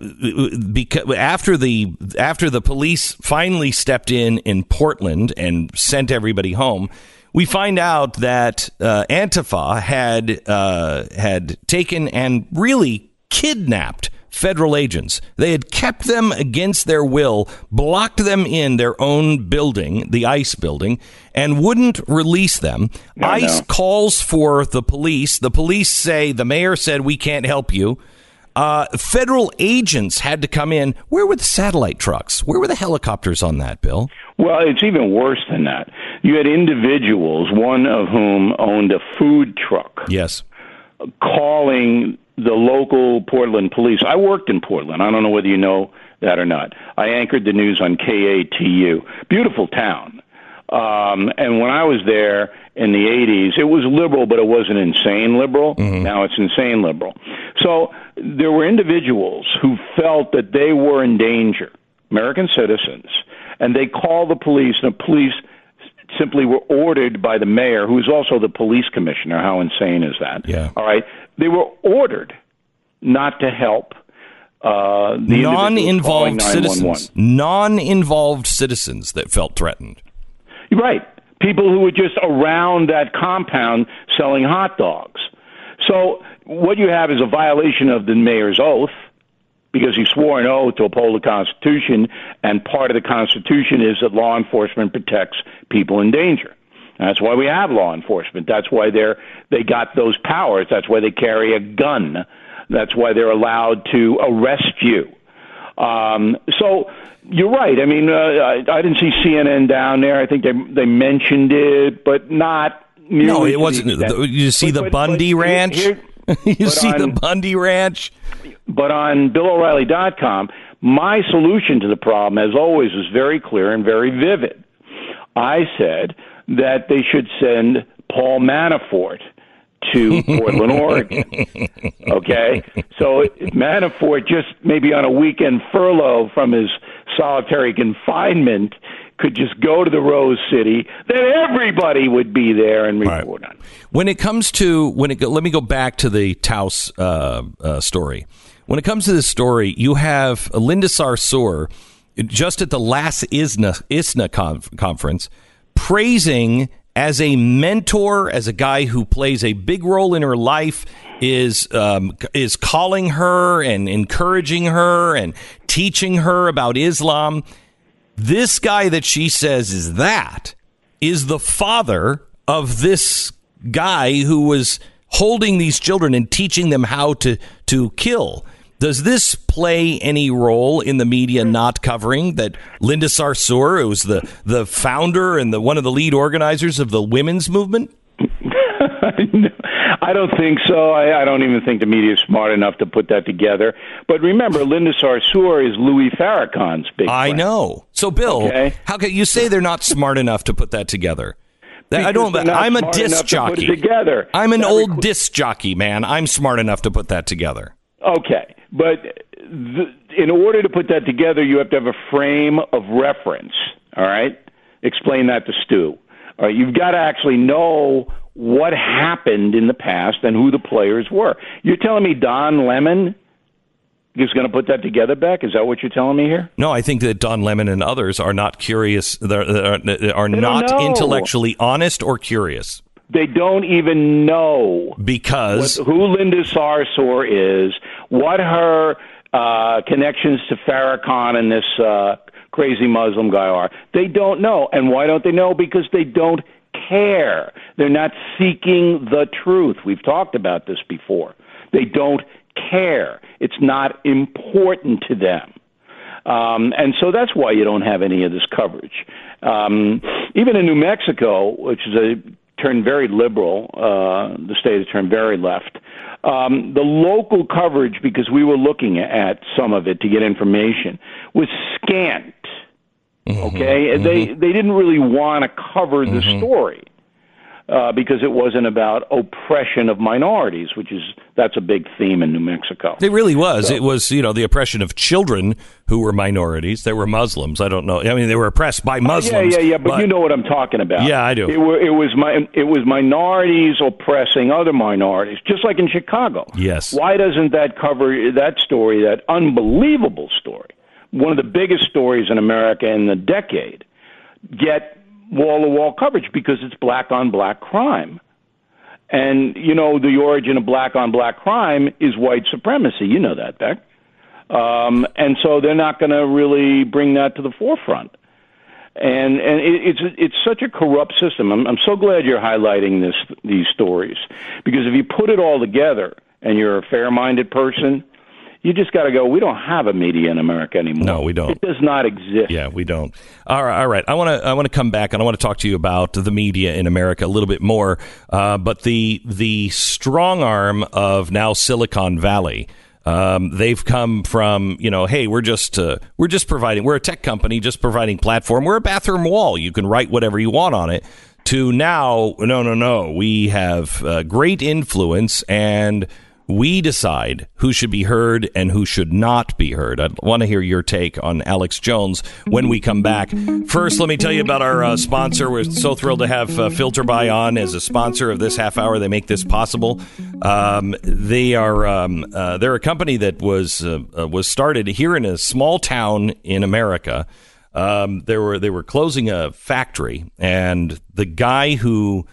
because after the after the police finally stepped in in Portland and sent everybody home, we find out that uh, Antifa had uh, had taken and really kidnapped federal agents. They had kept them against their will, blocked them in their own building, the ICE building, and wouldn't release them. No, ICE no. calls for the police. The police say, the mayor said, we can't help you. Uh, federal agents had to come in. Where were the satellite trucks? Where were the helicopters on that, Bill? Well, it's even worse than that. You had individuals, one of whom owned a food truck, Yes. calling the local Portland police. I worked in Portland. I don't know whether you know that or not. I anchored the news on KATU. Beautiful town. Um, and when I was there in the 80s, it was liberal, but it wasn't insane liberal. Now it's insane liberal. So there were individuals who felt that they were in danger, American citizens, and they called the police, and the police simply were ordered by the mayor, who is also the police commissioner. How insane is that? Yeah. All right. They were ordered not to help uh, the Non-involved citizens. Non-involved citizens that felt threatened. Right. People who were just around that compound selling hot dogs. So what you have is a violation of the mayor's oath because he swore an oath to uphold the Constitution, and part of the Constitution is that law enforcement protects people in danger. That's why we have law enforcement. That's why they're they got those powers. That's why they carry a gun. That's why they're allowed to arrest you. Um, so you're right. I mean, uh, I, I didn't see CNN down there. I think they they mentioned it, but not. No, it wasn't. extent- You see But- the but- Bundy but Ranch? here- you see the Bundy Ranch? but on BillO'Reilly.com, my solution to the problem, as always, was very clear and very vivid. I said that they should send Paul Manafort to Portland, Oregon. Okay? So Manafort, just maybe on a weekend furlough from his solitary confinement, could just go to the Rose City, then everybody would be there and report on it. When it comes to when it let me go back to the Taos uh, uh, story. When it comes to this story, you have Linda Sarsour just at the last ISNA ISNA conf- conference praising as a mentor, as a guy who plays a big role in her life, is um, is calling her and encouraging her and teaching her about Islam. This guy that she says is that is the father of this guy who was holding these children and teaching them how to to kill. Does this play any role in the media not covering that Linda Sarsour, who was the, the founder and the one of the lead organizers of the women's movement? I don't think so. I, I don't even think the media is smart enough to put that together. But remember, Linda Sarsour is Louis Farrakhan's big I friend. know. So, Bill, Okay. how can you say they're not smart enough to put that together? That- I don't. Because I'm a disc enough to jockey. together. I'm an That old requ- disc jockey, man. I'm smart enough to put that together. Okay, but th- in order to put that together, you have to have a frame of reference. All right, explain that to Stu. All right, you've got to actually know what happened in the past and who the players were. You're telling me Don Lemon is going to put that together, Beck? Is that what you're telling me here? No, I think that Don Lemon and others are not curious. They're, they're, are not know. intellectually honest or curious They don't even know because what, who Linda Sarsour is, what her uh, connections to Farrakhan and this uh, crazy Muslim guy are. They don't know. And why don't they know? Because they don't care. They're not seeking the truth. We've talked about this before. They don't care. It's not important to them. Um, and so that's why you don't have any of this coverage. Um, even in New Mexico, which is a turned very liberal, uh, the state has turned very left. Um, the local coverage, because we were looking at some of it to get information, was scant. Okay, And they they didn't really want to cover the story uh, because it wasn't about oppression of minorities, which is that's a big theme in New Mexico. it really was. It was you know the oppression of children who were minorities. They were Muslims. I don't know. I mean, they were oppressed by Muslims. Yeah, yeah, yeah. But, you know what I'm talking about. Yeah, I do. It, were, it was my it was minorities oppressing other minorities, just like in Chicago. Yes. Why doesn't that cover that story? That unbelievable story, one of the biggest stories in America in the decade, get wall to wall coverage because it's black on black crime. And you know the origin of black on black crime is white supremacy. You know that, Beck. um, and so they're not going to really bring that to the forefront. And and it, it's it's such a corrupt system. I'm, I'm so glad you're highlighting this these stories because if you put it all together and you're a fair-minded person, you just got to go. We don't have a media in America anymore. No, we don't. It does not exist. Yeah, we don't. All right, all right. I want to I want to come back and I want to talk to you about the media in America a little bit more. Uh, but the the strong arm of now Silicon Valley. Um, they've come from you know, hey, we're just uh, we're just providing we're a tech company just providing platform. We're a bathroom wall. You can write whatever you want on it. To now, no, no, no. We have uh, great influence and we decide who should be heard and who should not be heard. I want to hear your take on Alex Jones when we come back. First, let me tell you about our uh, sponsor. We're so thrilled to have uh, FilterBuy on as a sponsor of this half hour. They make this possible. Um, they are um, uh, they're a company that was uh, uh, was started here in a small town in America. Um, they were they were closing a factory, and the guy who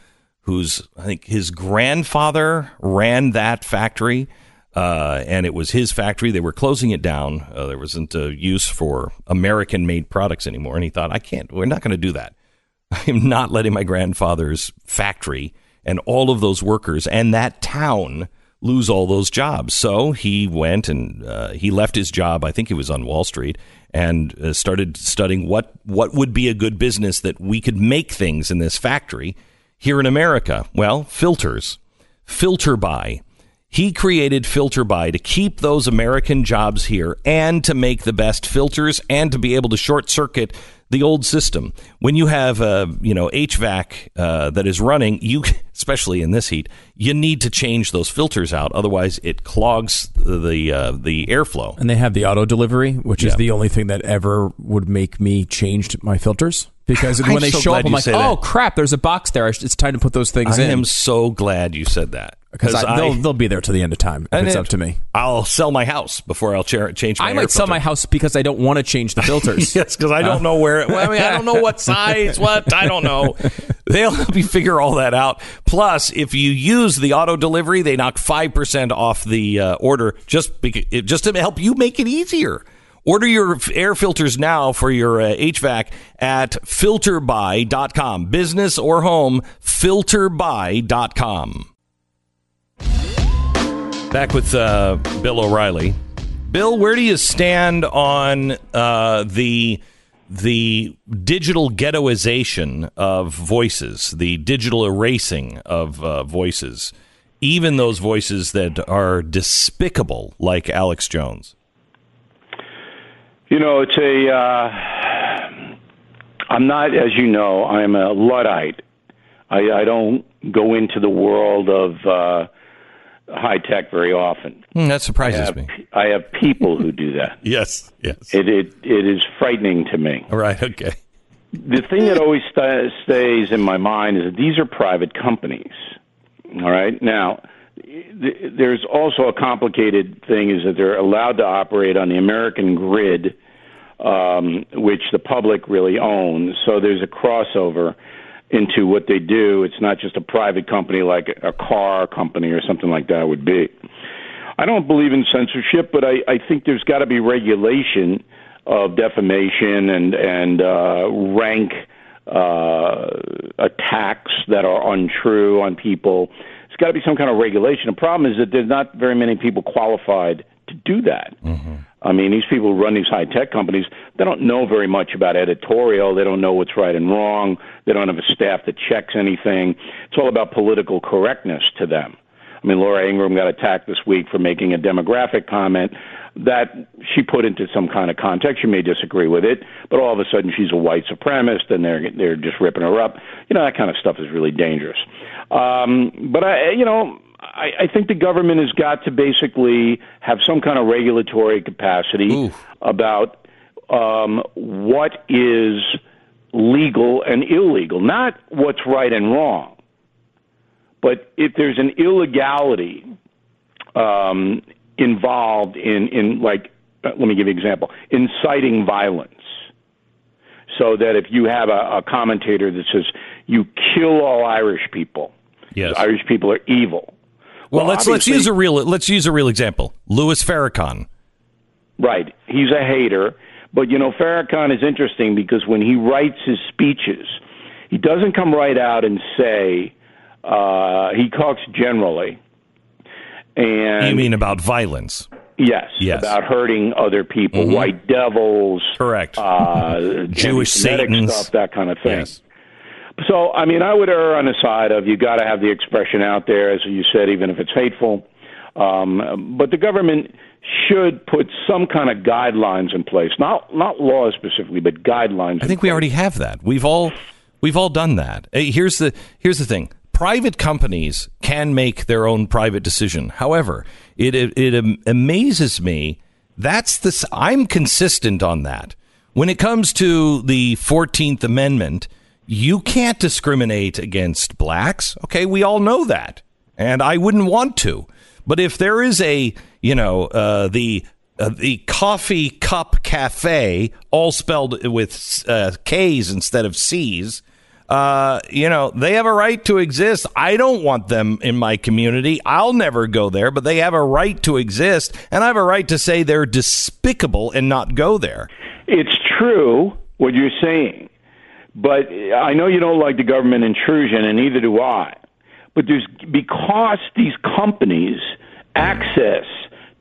who's I think his grandfather ran that factory, uh, and it was his factory. They were closing it down. Uh, there wasn't a use for American-made products anymore, and he thought, I can't. We're not going to do that. I'm not letting my grandfather's factory and all of those workers and that town lose all those jobs. So he went and uh, he left his job. I think he was on Wall Street and uh, started studying what what would be a good business that we could make things in this factory here in America? Well, filters. FilterBuy. He created FilterBuy to keep those American jobs here and to make the best filters and to be able to short circuit the old system. When you have a you know HVAC uh, that is running, you especially in this heat, you need to change those filters out. Otherwise, it clogs the uh, the airflow. And they have the auto delivery, which Yeah. is the only thing that ever would make me change my filters. Because I'm when they so show up, I'm like, oh that. crap, there's a box there. It's time to put those things I in. I am so glad you said that because they'll, they'll be there to the end of time if it's it- up to me. I'll sell my house before I'll cha- change. My I might sell my house because I don't want to change the filters. yes, because I don't know where. Well, I mean, I don't know what size. What I don't know. They'll help you figure all that out. Plus, if you use the auto delivery, they knock five percent off the uh, order just because, just to help you make it easier. Order your air filters now for your uh, HVAC at filterbuy.com. Business or home, filterbuy.com. Back with uh, Bill O'Reilly. Bill, where do you stand on uh, the the digital ghettoization of voices, the digital erasing of uh, voices, even those voices that are despicable, like Alex Jones? You know, it's a. Uh, I'm not, as you know, I'm a luddite. I, I don't go into the world of uh, high tech very often. Hmm, that I surprises have, me. I have people who do that. Yes, yes. It, it it is frightening to me. All right, okay. The thing that always sta stays in my mind is that these are private companies. All right, now th- there's also a complicated thing is that they're allowed to operate on the American grid, um, which the public really owns. So there's a crossover into what they do. It's not just a private company like a car company or something like that would be. I don't believe in censorship, but I, I think there's got to be regulation of defamation and and uh, rank uh, attacks that are untrue on people. It's got to be some kind of regulation. The problem is that there's not very many people qualified to do that. I mean, these people who run these high tech companies, they don't know very much about editorial. They don't know what's right and wrong. They don't have a staff that checks anything. It's all about political correctness to them. I mean, Laura Ingraham got attacked this week for making a demographic comment that she put into some kind of context. You may disagree with it, but all of a sudden she's a white supremacist and they're they're just ripping her up. You know, that kind of stuff is really dangerous. Um, but I, you know, I, I think the government has got to basically have some kind of regulatory capacity about um, what is legal and illegal, not what's right and wrong. But if there's an illegality um, involved in, in like, uh, let me give you an example, inciting violence. So that if you have a, a commentator that says, you kill all Irish people, Yes. Irish people are evil. Well, let's let's use a real let's use a real example. Louis Farrakhan. Right. He's a hater. But, you know, Farrakhan is interesting because when he writes his speeches, he doesn't come right out and say, uh, he talks generally. And You mean about violence? Yes, Yes. about hurting other people, Mhm. white devils, Correct. uh, Jewish Satans. stuff, that kind of thing. Yes. So, I mean, I would err on the side of you got to have the expression out there, as you said, even if it's hateful. Um, but the government should put some kind of guidelines in place, not not laws specifically, but guidelines. I think we already have that. We've all we've all done that. Hey, Here's the here's the thing. Private companies can make their own private decision. However, it it, it amazes me. That's this. I'm consistent on that. When it comes to the Fourteenth Amendment, you can't discriminate against blacks. Okay, we all know that, and I wouldn't want to. But if there is a, you know, uh, the uh, the coffee cup cafe, all spelled with uh, K's instead of C's, uh, you know, they have a right to exist. I don't want them in my community. I'll never go there, but they have a right to exist, and I have a right to say they're despicable and not go there. It's true what you're saying, but I know you don't like the government intrusion, and neither do I. But there's because these companies access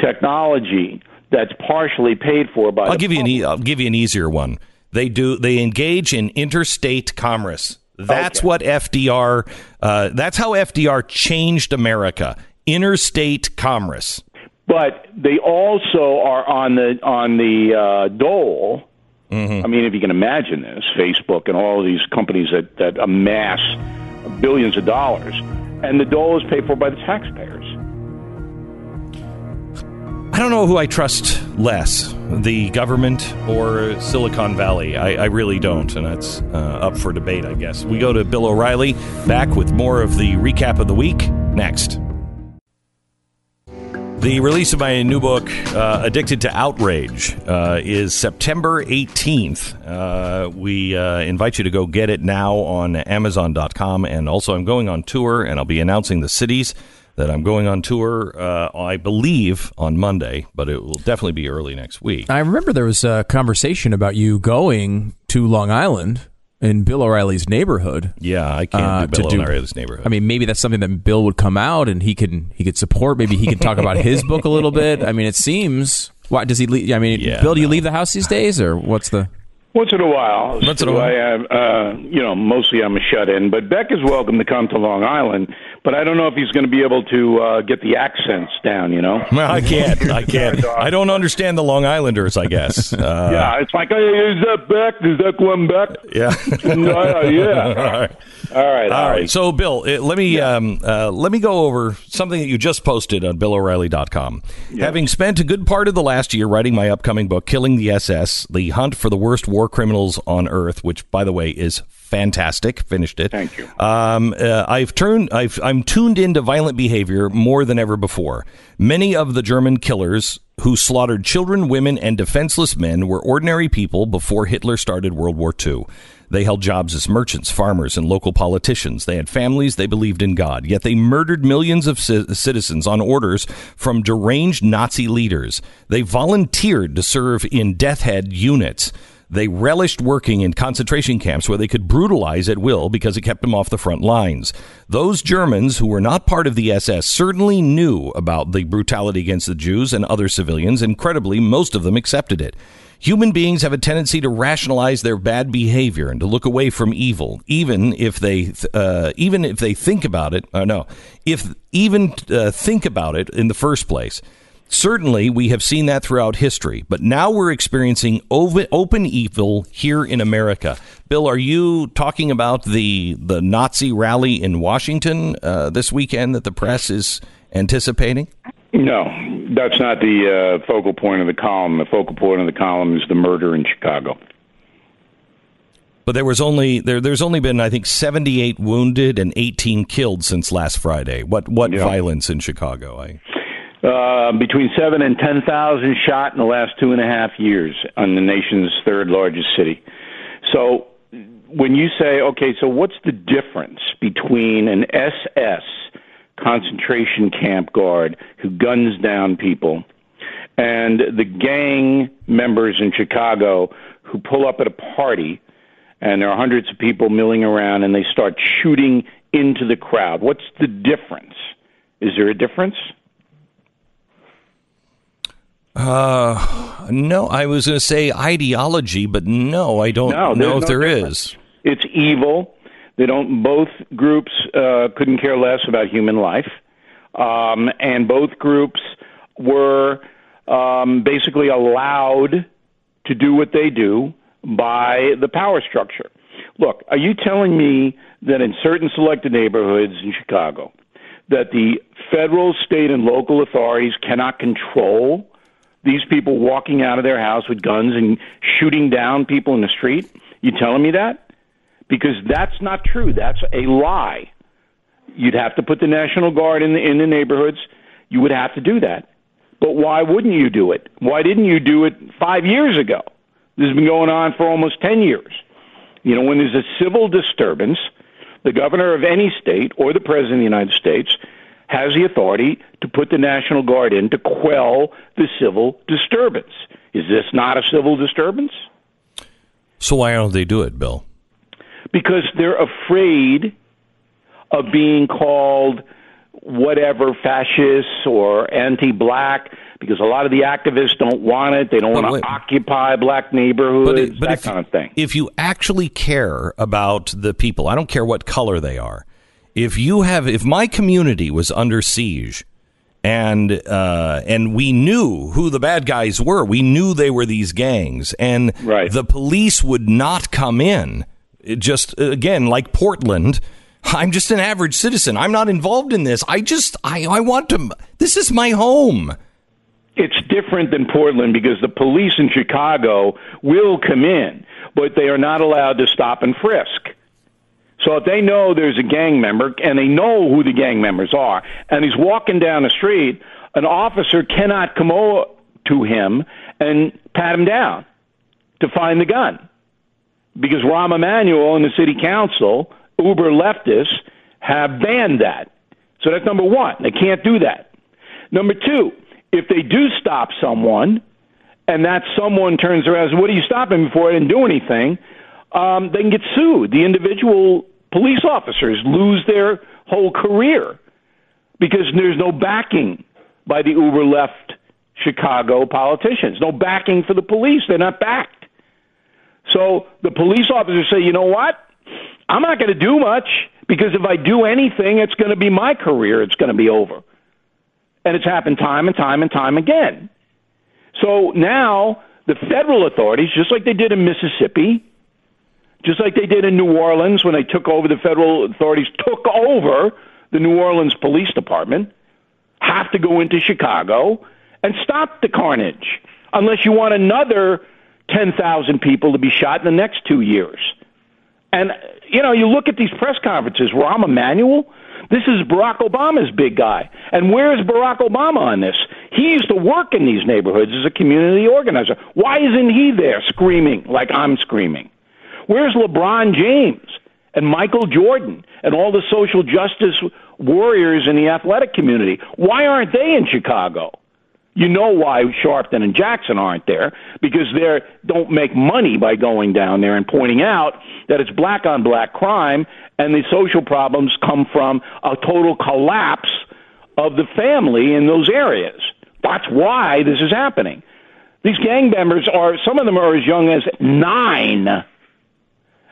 technology that's partially paid for by. I'll the give you an e- I'll give you an easier one. They do they engage in interstate commerce. That's what FDR. Uh, that's how FDR changed America. Interstate commerce. but they also are on the on the uh, dole. Mm-hmm. I mean, if you can imagine this, Facebook and all of these companies that that amass billions of dollars, and the dole is paid for by the taxpayers. I don't know who I trust less, the government or Silicon Valley. I, I really don't, and that's uh, up for debate, I guess. We go to Bill O'Reilly, back with more of the recap of the week next. The release of my new book, uh, Addicted to Outrage, uh, is September 18th. Uh, we uh, invite you to go get it now on Amazon.com. And also, I'm going on tour, and I'll be announcing the cities that I'm going on tour, uh, I believe, on Monday, but it will definitely be early next week. I remember there was a conversation about you going to Long Island in Bill O'Reilly's neighborhood. Yeah, I can't uh, do to Bill O'Reilly's neighborhood. I mean, maybe that's something that Bill would come out and he could he could support. Maybe he could talk about his book a little bit. I mean, it seems. Why does he? Leave, I mean, Yeah, Bill, do you leave the house these days, or what's the? Once in a while. Once in a while. I have, uh, you know, mostly I'm a shut in, but Beck is welcome to come to Long Island. But I don't know if he's going to be able to uh, get the accents down. You know. Well, I can't. I can't. I don't understand the Long Islanders, I guess. Uh, yeah, it's like, hey, is that Beck? Is that Glenn Beck? Yeah. No, yeah. All right. All right. All Howie. So, Bill, uh, let me um, uh, let me go over something that you just posted on BillO'Reilly.com. Having spent a good part of the last year writing my upcoming book, "Killing the SS: The Hunt for the Worst War Criminals on Earth," which, by the way, is fantastic. Finished it. Thank you. Um, uh, I've turned. I've, I'm tuned into violent behavior more than ever before. Many of the German killers who slaughtered children, women, and defenseless men were ordinary people before Hitler started World War II. They held jobs as merchants, farmers, and local politicians. They had families. They believed in God. Yet they murdered millions of ci- citizens on orders from deranged Nazi leaders. They volunteered to serve in death head units. They relished working in concentration camps where they could brutalize at will because it kept them off the front lines. Those Germans who were not part of the SS certainly knew about the brutality against the Jews and other civilians. Incredibly, most of them accepted it. Human beings have a tendency to rationalize their bad behavior and to look away from evil, even if they, uh, even if they think about it. Uh, no, if even uh, think about it in the first place. Certainly, we have seen that throughout history, but now we're experiencing open evil here in America. Bill, are you talking about the the Nazi rally in Washington uh, this weekend that the press is anticipating? No, that's not the uh, focal point of the column. The focal point of the column is the murder in Chicago. But there was only there. There's only been I think 78 wounded and 18 killed since last Friday. What what Yeah. violence in Chicago? I Uh, between seven and ten thousand shot in the last two and a half years on the nation's third largest city. So when you say, okay, so what's the difference between an SS concentration camp guard who guns down people and the gang members in Chicago who pull up at a party and there are hundreds of people milling around and they start shooting into the crowd. What's the difference? Is there a difference? Uh, no, I was going to say ideology, but no, I don't No, know if no there difference. is. It's evil. They don't. Both groups uh, couldn't care less about human life, um, and both groups were um, basically allowed to do what they do by the power structure. Look, are you telling me that in certain selected neighborhoods in Chicago, that the federal, state, and local authorities cannot control these people walking out of their house with guns and shooting down people in the street? You telling me that? Because that's not true. That's a lie. You'd have to put the National Guard in the, in the neighborhoods. You would have to do that. But why wouldn't you do it? Why didn't you do it five years ago? This has been going on for almost 10 years. You know, when there's a civil disturbance, the governor of any state or the president of the United States has the authority to put the National Guard in to quell the civil disturbance. Is this not a civil disturbance? So why don't they do it, Bill? Because they're afraid of being called whatever fascists or anti-black because a lot of the activists don't want it. They don't But want wait. to occupy black neighborhoods, But that if, kind of thing. If you actually care about the people, I don't care what color they are. If you have, if my community was under siege, and uh, and we knew who the bad guys were, we knew they were these gangs, and Right. the police would not come in. It just again, like Portland. I'm just an average citizen. I'm not involved in this. I just I, I want to. This is my home. it's different than Portland because the police in Chicago will come in, but they are not allowed to stop and frisk. So if they know there's a gang member and they know who the gang members are, and he's walking down the street, an officer cannot come over to him and pat him down to find the gun. Because Rahm Emanuel and the city council, uber leftists, have banned that. So that's number one. They can't do that. Number two, if they do stop someone, and that someone turns around and says, What are you stopping me for? I didn't do anything. Um, they can get sued. The individual police officers lose their whole career because there's no backing by the uber left Chicago politicians. No backing for the police. They're not backed. So the police officers say, you know what? I'm not going to do much because if I do anything, it's going to be my career. It's going to be over. And it's happened time and time and time again. So now the federal authorities, just like they did in Mississippi, just like they did in New Orleans when they took over, the federal authorities took over the New Orleans Police Department, have to go into Chicago and stop the carnage unless you want another 10,000 people to be shot in the next two years. And, you know, you look at these press conferences, Rahm Emanuel, this is Barack Obama's big guy. And where's Barack Obama on this? He used to work in these neighborhoods as a community organizer. Why isn't he there screaming like I'm screaming? Where's LeBron James and Michael Jordan and all the social justice warriors in the athletic community? Why aren't they in Chicago? You know why Sharpton and Jackson aren't there because they don't make money by going down there and pointing out that it's black on black crime and the social problems come from a total collapse of the family in those areas. That's why this is happening. These gang members are some of them are as young as 9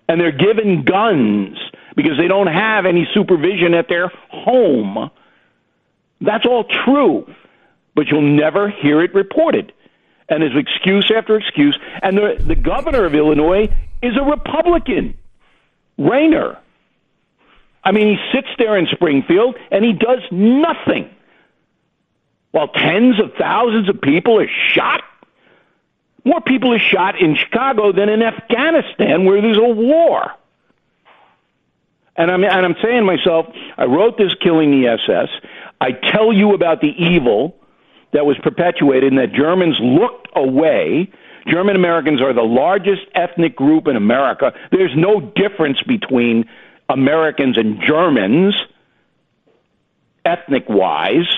and they're given guns because they don't have any supervision at their home. That's all true, but you'll never hear it reported. And there's excuse after excuse. And the, the governor of Illinois is a Republican, Rauner. I mean, he sits there in Springfield and he does nothing while tens of thousands of people are shot. More people are shot in Chicago than in Afghanistan, where there's a war. And I'm, and I'm saying to myself, I wrote this Killing the SS. I tell you about the evil that was perpetuated and that Germans looked away. German Americans are the largest ethnic group in America. There's no difference between Americans and Germans, ethnic wise.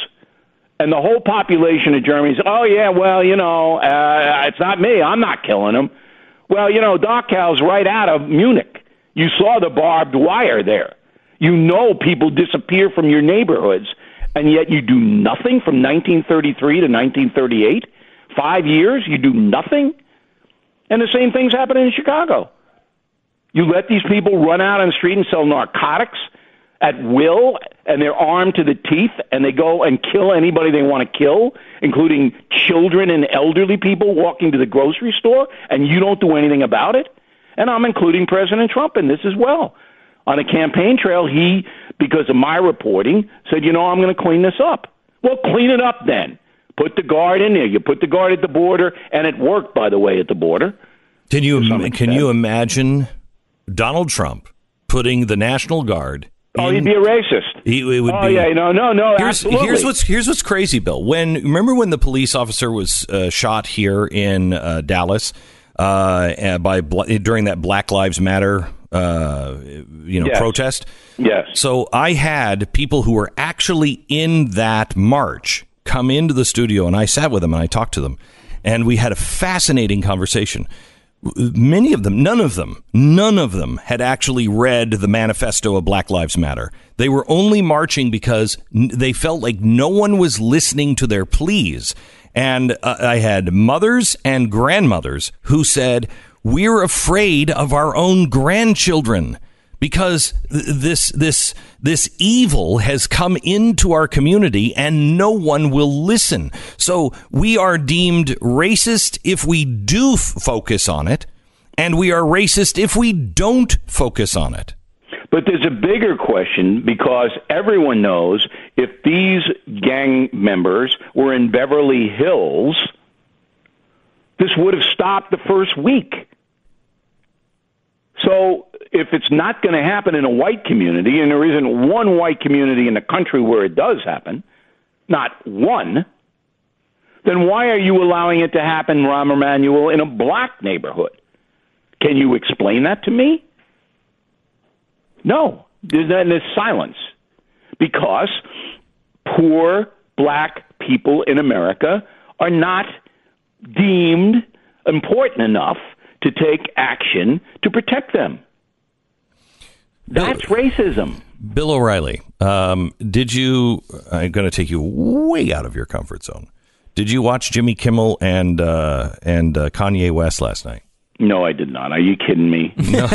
And the whole population of Germany's, oh, yeah, well, you know, uh, it's not me. I'm not killing them. Well, you know, Dachau's right out of Munich. You saw the barbed wire there. You know people disappear from your neighborhoods, and yet you do nothing from 1933 to 1938. Five years, you do nothing. And the same thing's happening in Chicago. You let these people run out on the street and sell narcotics at will, and they're armed to the teeth, and they go and kill anybody they want to kill, including children and elderly people walking to the grocery store, and you don't do anything about it. And I'm including President Trump in this as well. On a campaign trail, he, because of my reporting, said, you know, I'm going to clean this up. Well, clean it up then. Put the guard in there. You put the guard at the border, and it worked, by the way, at the border. Can you can you imagine Donald Trump putting the National Guard? Oh, he'd be a racist. He, it would oh be. yeah, no, no, no. Here's, absolutely. here's what's here's what's crazy, Bill. When remember when the police officer was uh, shot here in uh, Dallas uh, by during that Black Lives Matter uh, you know Yes. protest. Yes. So I had people who were actually in that march come into the studio, and I sat with them and I talked to them, and we had a fascinating conversation. Many of them, none of them, none of them had actually read the manifesto of Black Lives Matter. They were only marching because they felt like no one was listening to their pleas. And uh, I had mothers and grandmothers who said, We're afraid of our own grandchildren because th- this this this evil has come into our community and no one will listen. So we are deemed racist if we do f- focus on it, and we are racist if we don't focus on it. But there's a bigger question because everyone knows if these gang members were in Beverly Hills, this would have stopped the first week. So if it's not going to happen in a white community, and there isn't one white community in the country where it does happen, not one, then why are you allowing it to happen, Rahm Emanuel, in a black neighborhood? Can you explain that to me? No, there's, there's silence because poor black people in America are not deemed important enough to take action to protect them. That's racism. Bill O'Reilly, um, did you? I'm going to take you way out of your comfort zone. Did you watch Jimmy Kimmel and uh, and uh, Kanye West last night? No, I did not. Are you kidding me? No,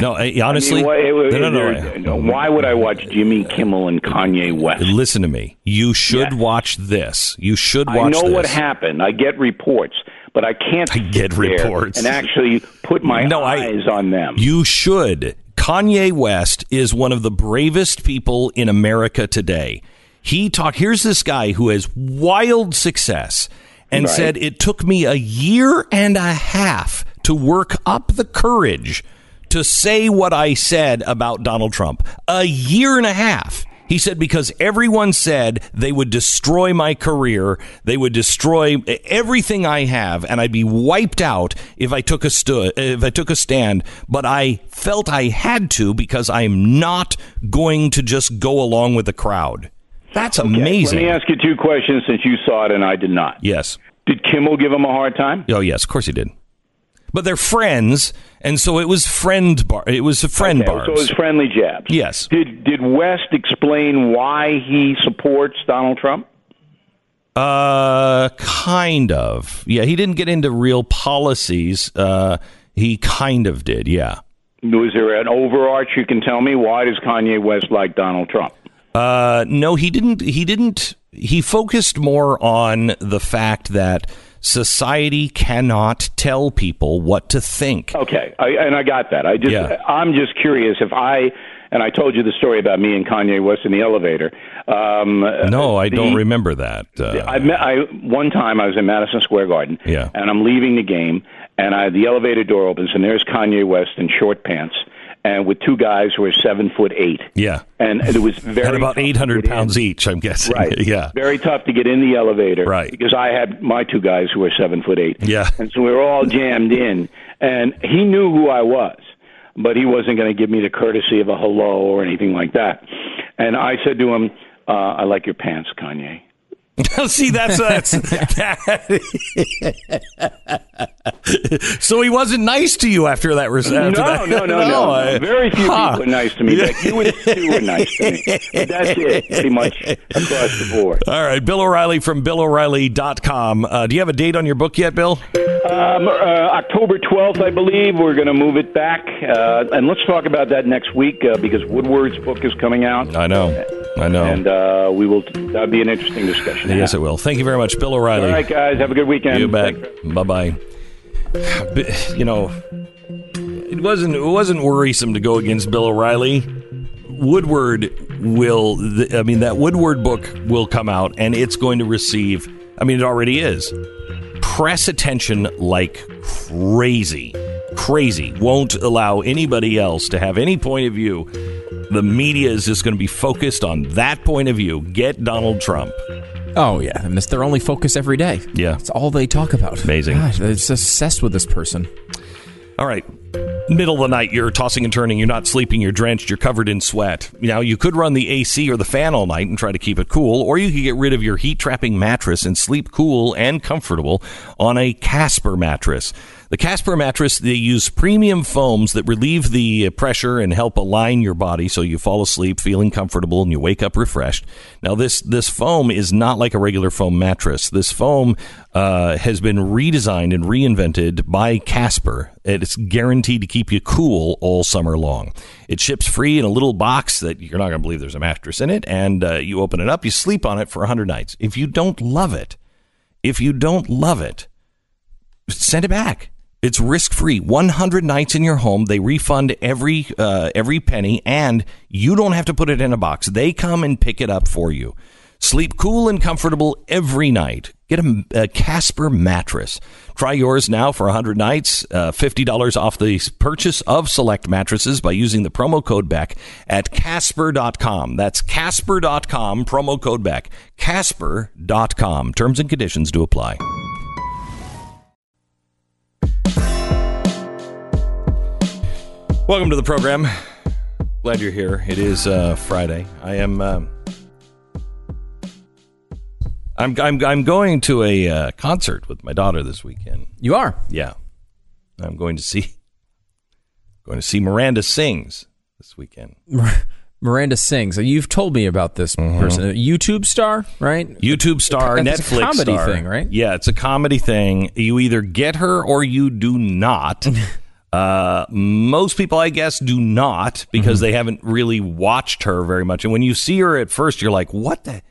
no. I- honestly, I mean, why, no, no, no. there- no, Why would I watch Jimmy Kimmel and Kanye West? Listen to me. You should watch this. You should watch. I know this. what happened. I get reports, but I can't I get reports. and actually put my No, I- eyes on them. You should. Kanye West is one of the bravest people in America today. He talked. Here's this guy who has wild success and Right. said it took me a year and a half to work up the courage to say what I said about Donald Trump. A year and a half. He said because everyone said they would destroy my career, they would destroy everything I have, and I'd be wiped out if I took a stu- if I took a stand. But I felt I had to because I'm not going to just go along with the crowd. That's amazing. Let me ask you two questions since you saw it and I did not. yes. Did Kimmel give him a hard time? Oh yes, of course he did. But they're friends, and so it was friend bar. It was a friend Okay, bars. So it was friendly jabs. Yes. Did Did West explain why he supports Donald Trump? Uh, kind of. Yeah, he didn't get into real policies. Uh, he kind of did. Yeah. Was there an overarch you can tell me? Why does Kanye West like Donald Trump? Uh, no, he didn't. He didn't. He focused more on the fact that society cannot tell people what to think. Okay, I, and I got that. I just, Yeah. I'm just curious if I, and I told you the story about me and Kanye West in the elevator. Um, No, I the- don't remember that. Uh, I met I one time I was in Madison Square Garden, Yeah. and I'm leaving the game, and I the elevator door opens, and there's Kanye West in short pants, and with two guys who are seven foot eight, yeah. and it was very Had about 800 get in. pounds each, I'm guessing. Right. Yeah. Very tough to get in the elevator. Right. Because I had my two guys who were seven foot eight. Yeah. And so we were all jammed in. And he knew who I was, but he wasn't going to give me the courtesy of a hello or anything like that. And I said to him, uh, I like your pants, Kanye. See, that's that's. so he wasn't nice to you after that. After no, that. no, no, no, I- Very few Huh. people were nice to me. But you and Stu were nice to me. But that's it, pretty much across the board. All right, Bill O'Reilly from BillO'Reilly.com. Uh, do you have a date on your book yet, Bill? Um, uh, October 12th, I believe. We're going to move it back. Uh, and let's talk about that next week uh, because Woodward's book is coming out. I know. I know. And uh, we will. That'll be an interesting discussion. yes, it will. Thank you very much, Bill O'Reilly. All right, guys. Have a good weekend. You bet. Bye bye. You know, it wasn't it wasn't worrisome to go against Bill O'Reilly. Woodward will. I mean, that Woodward book will come out, and it's going to receive. I mean, it already is. Press attention like crazy, crazy. Won't allow anybody else to have any point of view. The media is just going to be focused on that point of view. Get Donald Trump. Oh yeah, and that's their only focus every day. Yeah. it's all they talk about. Amazing. God, they're just obsessed with this person. All right. Middle of the night, you're tossing and turning, you're not sleeping, you're drenched, you're covered in sweat. Now, you could run the AC or the fan all night and try to keep it cool, or you could get rid of your heat trapping mattress and sleep cool and comfortable on a Casper mattress. The Casper mattress, they use premium foams that relieve the pressure and help align your body so you fall asleep feeling comfortable and you wake up refreshed. Now, this, this foam is not like a regular foam mattress. This foam uh, has been redesigned and reinvented by Casper. It's guaranteed to keep you cool all summer long. It ships free in a little box that you're not going to believe there's a mattress in it, and uh, you open it up, you sleep on it for 100 nights. If you don't love it, if you don't love it, send it back. It's risk free. 100 nights in your home. They refund every uh, every penny, and you don't have to put it in a box. They come and pick it up for you. Sleep cool and comfortable every night. Get a, a Casper mattress. Try yours now for 100 nights. Uh, $50 off the purchase of select mattresses by using the promo code back at Casper.com. That's Casper.com, promo code back. Casper.com. Terms and conditions do apply. Welcome to the program. Glad you're here. It is uh, Friday. I am. Um, I'm, I'm I'm going to a uh, concert with my daughter this weekend. You are. Yeah, I'm going to see going to see Miranda sings this weekend. Miranda sings. You've told me about this person, a YouTube star, right? YouTube star, It's Netflix comedy star. thing, right? Yeah, it's a comedy thing. You either get her or you do not. uh, most people, I guess, do not because Mm-hmm. they haven't really watched her very much. And when you see her at first, you're like, "What the."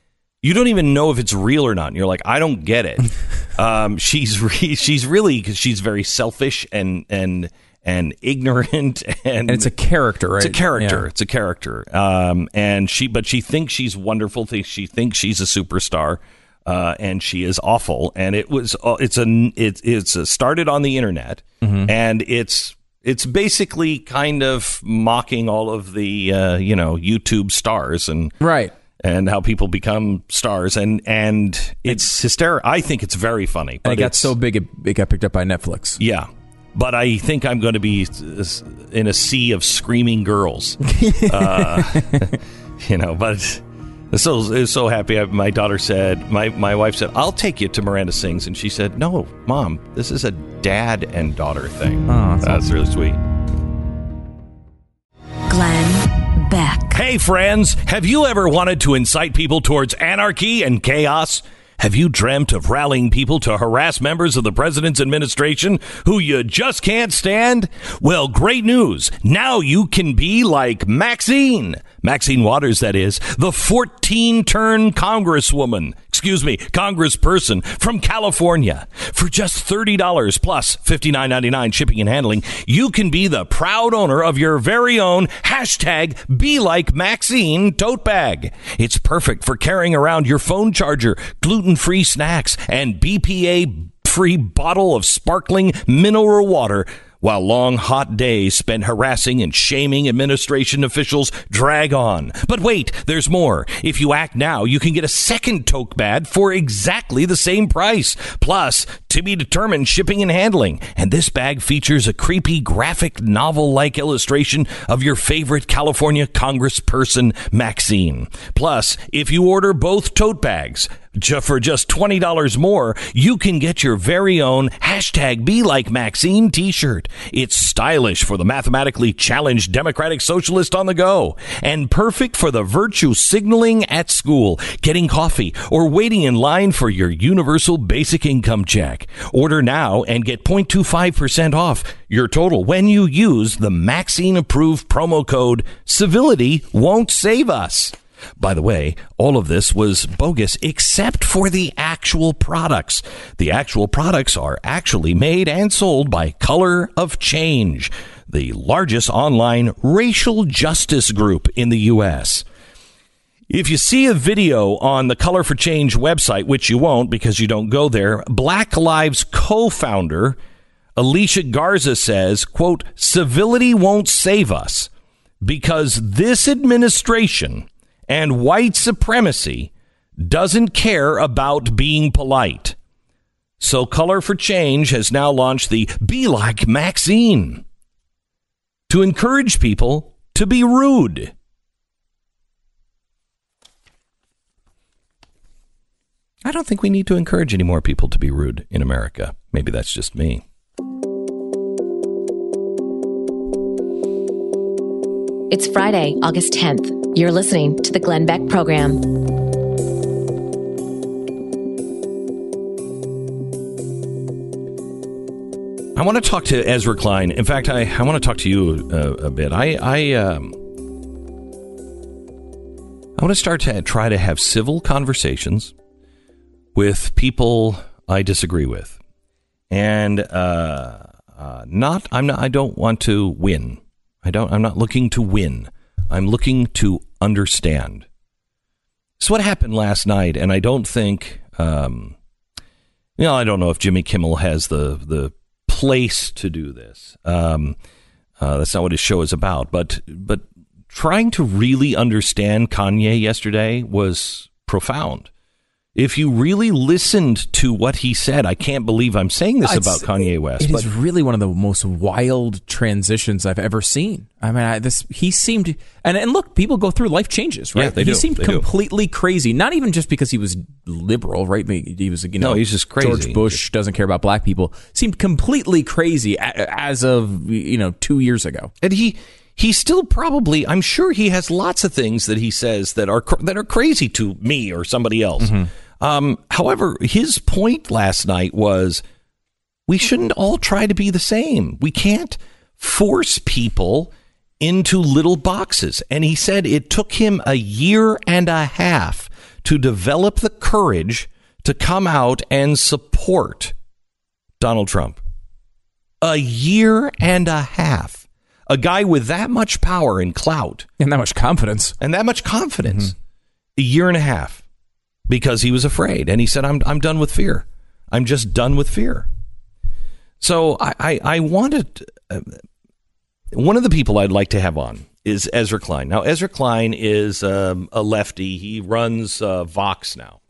You don't even know if it's real or not. And you're like, I don't get it. um, she's re- she's really because she's very selfish and and and ignorant and, And it's a character, right? it's a character. Yeah. It's a character. Um, and she, but she thinks she's wonderful. Thinks she thinks she's a superstar. Uh, and she is awful. And it was, uh, it's a, it, it's a, started on the internet, Mm-hmm. and it's, it's basically kind of mocking all of the, uh, you know, YouTube stars and Right. and how people become stars. And and it's hysterical. I think it's very funny. And it got so big, it, it got picked up by Netflix. yeah. But I think I'm going to be in a sea of screaming girls. uh, you know, but so I was so happy. I, my daughter said, my, my wife said, I'll take you to Miranda Sings. And she said, No, mom, this is a dad and daughter thing. Oh, that's that's really sweet. Glenn Beck. Hey, friends, have you ever wanted to incite people towards anarchy and chaos? Have you dreamt of rallying people to harass members of the president's administration who you just can't stand? Well, great news. Now you can be like Maxine. Maxine Waters, that is, the 14 turn congresswoman, excuse me, congressperson from California. For just $30 plus $59.99 shipping and handling, you can be the proud owner of your very own hashtag Be Like Maxine tote bag. It's perfect for carrying around your phone charger, gluten free snacks, and BPA free bottle of sparkling mineral water while long hot days spent harassing and shaming administration officials drag on. But wait, there's more. If you act now, you can get a second tote bag for exactly the same price. Plus, to be determined shipping and handling. And this bag features a creepy graphic novel like illustration of your favorite California congressperson, Maxine. Plus, if you order both tote bags, For just $20 more, you can get your very own hashtag Be Like Maxine t shirt. It's stylish for the mathematically challenged democratic socialist on the go and perfect for the virtue signaling at school, getting coffee, or waiting in line for your universal basic income check. Order now and get 0.25% off your total when you use the Maxine approved promo code Civility Won't Save Us. By the way, all of this was bogus except for the actual products. The actual products are actually made and sold by Color of Change, the largest online racial justice group in the U.S. If you see a video on the Color for Change website, which you won't because you don't go there, Black Lives co-founder Alicia Garza says, quote, civility won't save us because this administration and white supremacy doesn't care about being polite. So Color for Change has now launched the Be Like Maxine to encourage people to be rude. I don't think we need to encourage any more people to be rude in America. Maybe that's just me. It's Friday, August 10th. You're listening to the Glenn Beck Program. I want to talk to Ezra Klein. In fact, I, I want to talk to you uh, a bit. I I, um, I want to start to try to have civil conversations with people I disagree with, and uh, uh, not I'm not I don't want to win. I don't I'm not looking to win. I'm looking to understand. So what happened last night, and I don't think. Um, you know, I don't know if Jimmy Kimmel has the the place to do this. Um, uh, that's not what his show is about. But but trying to really understand Kanye yesterday was profound. If you really listened to what he said, I can't believe I'm saying this It's- about Kanye West. It but is really one of the most wild transitions I've ever seen. I mean, I, this he seemed, and and look, people go through life changes, right? Yeah, they he do. seemed They do. completely crazy. Not even just because he was liberal, right? He was, you know, No, he's just crazy. George Bush doesn't care about black people. Seemed completely crazy as of you know two years ago. and he he still probably I'm sure he has lots of things that he says that are that are crazy to me or somebody else. Mm-hmm. Um, however, his point last night was we shouldn't all try to be the same. We can't force people into little boxes. And he said it took him a year and a half to develop the courage to come out and support Donald Trump. A year and a half. A guy with that much power and clout And that much confidence. and that much confidence. A year and a half because he was afraid. And he said, I'm, I'm done with fear. I'm just done with fear. So I, I, I wanted uh, one of the people I'd like to have on is Ezra Klein. Now, Ezra Klein is um, a lefty. He runs uh, Vox now.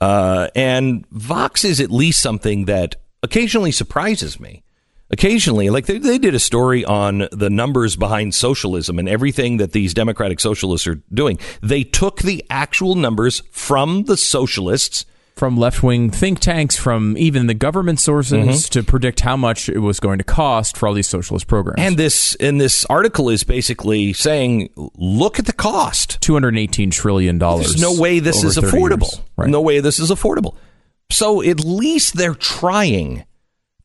Uh, and Vox is at least something that occasionally surprises me. Occasionally, like they, they did a story on the numbers behind socialism and everything that these democratic socialists are doing. They took the actual numbers from the socialists From left wing think tanks, from even the government sources Mm-hmm. to predict how much it was going to cost for all these socialist programs. And this and this article is basically saying, look at the cost. two hundred eighteen trillion dollars. There's no way this is affordable. Right. No way this is affordable. So at least they're trying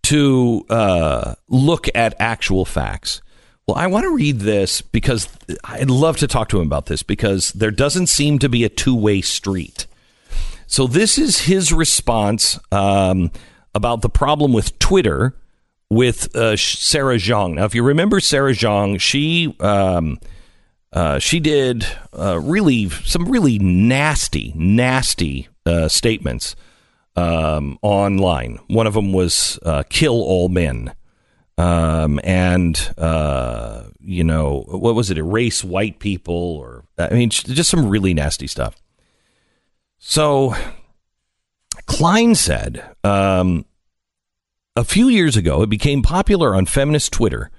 to uh, look at actual facts. Well, I want to read this because I'd love to talk to him about this because there doesn't seem to be a two way street. So this is his response um, about the problem with Twitter with uh, Sarah Jeong. Now, if you remember Sarah Jeong, she um, uh, she did uh, really some really nasty, nasty uh, statements um, online. One of them was uh, "kill all men," um, and uh, you know what was it? Erase white people, or I mean, just some really nasty stuff. So Klein said um, a few years ago, it became popular on feminist Twitter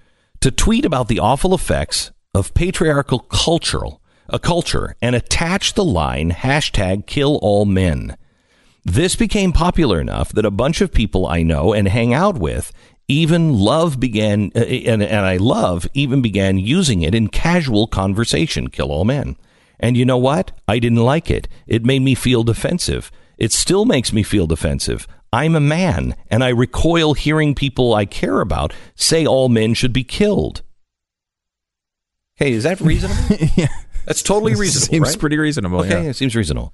to tweet about the awful effects of patriarchal cultural a culture and attach the line hashtag kill all men. This became popular enough that a bunch of people I know and hang out with even love began uh, and, and I love even began using it in casual conversation kill all men. And you know what? I didn't like it. It made me feel defensive. It still makes me feel defensive. I'm a man and I recoil hearing people I care about say all men should be killed. Hey, is that reasonable? yeah. That's totally reasonable. Seems right? pretty reasonable. Okay, yeah. it seems reasonable.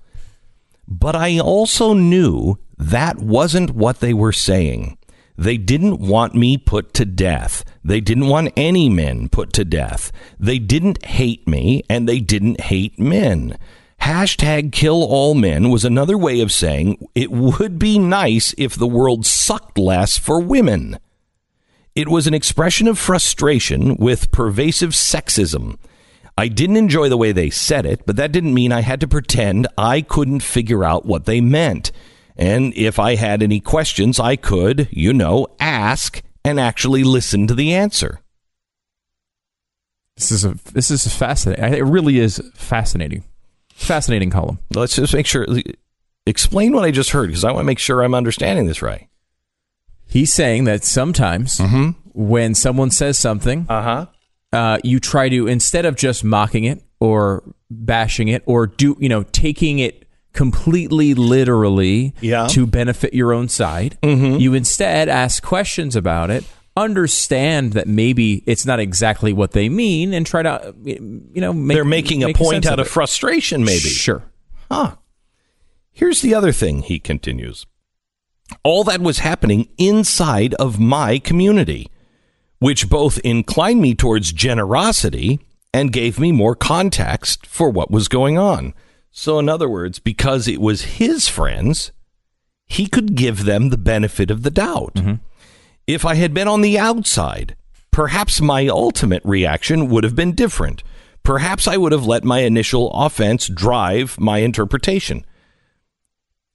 But I also knew that wasn't what they were saying. They didn't want me put to death. They didn't want any men put to death. They didn't hate me, and they didn't hate men. Hashtag kill all men was another way of saying it would be nice if the world sucked less for women. It was an expression of frustration with pervasive sexism. I didn't enjoy the way they said it, but that didn't mean I had to pretend I couldn't figure out what they meant. And if I had any questions, I could, you know, ask and actually listen to the answer. This is a this is fascinating. It really is fascinating. Fascinating column. Let's just make sure. Explain what I just heard because I want to make sure I'm understanding this right. He's saying that sometimes when someone says something, Uh-huh. Uh, you try to instead of just mocking it or bashing it or do you know taking it completely literally Yeah. to benefit your own side, you instead ask questions about it. Understand that maybe it's not exactly what they mean, and try to, uh, you know, make, They're making a point out of it. frustration, maybe. Sure. Huh. Here's the other thing, he continues. All that was happening inside of my community, which both inclined me towards generosity and gave me more context for what was going on. So, in other words, because it was his friends, he could give them the benefit of the doubt. Mm-hmm. If I had been on the outside, perhaps my ultimate reaction would have been different. Perhaps I would have let my initial offense drive my interpretation.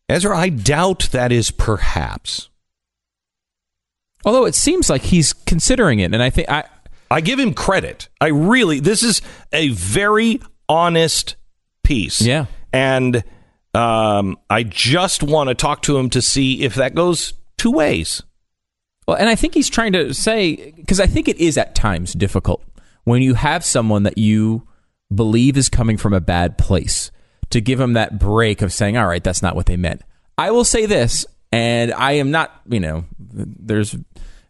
Ezra, I doubt that is perhaps. Although it seems like he's considering it, and I think I I give him credit. I really, this is a very honest piece. Yeah. And um, I just want to talk to him to see if that goes two ways. Well, and I think he's trying to say because I think it is at times difficult when you have someone that you believe is coming from a bad place to give them that break of saying, "All right, that's not what they meant." I will say this, and I am not, you know, there's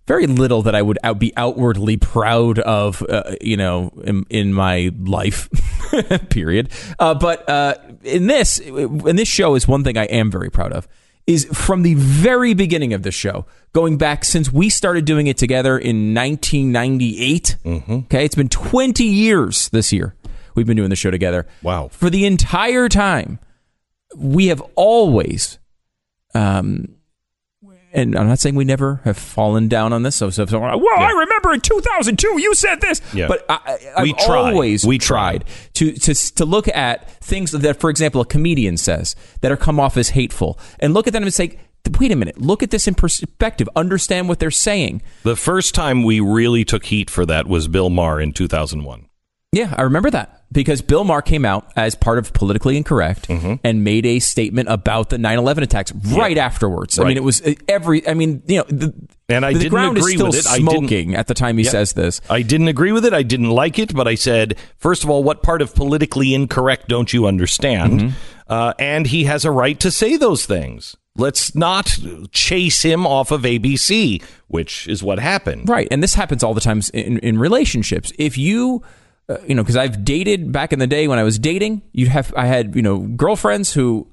very little that I would out, be outwardly proud of, uh, you know, in, in my life, period. Uh, but uh, in this, in this show, is one thing I am very proud of is from the very beginning of the show, going back since we started doing it together in 1998. Okay, it's been 20 years this year. We've been doing the show together. Wow. For the entire time, we have always, um, and I'm not saying we never have fallen down on this. So, so, so well, I remember in 2002 you said this, Yeah. but I, I, We try. always We tried to, to to look at things that, for example, a comedian says that are come off as hateful, and look at them and say, wait a minute, look at this in perspective, understand what they're saying. The first time we really took heat for that was Bill Maher in 2001. Yeah, I remember that because Bill Maher came out as part of Politically Incorrect Mm-hmm. and made a statement about the 9/11 attacks right afterwards. I mean, it was uh, every. I mean, you know, the, And I the didn't ground agree is still with it. I didn't- smoking at the time he Yeah. says this. I didn't agree with it. I didn't like it, but I said, first of all, what part of politically incorrect don't you understand? Mm-hmm. Uh, and he has a right to say those things. Let's not chase him off of ABC, which is what happened. Right, and this happens all the times in, in relationships. If you, you know, because I've dated back in the day when I was dating, you have I had you know girlfriends who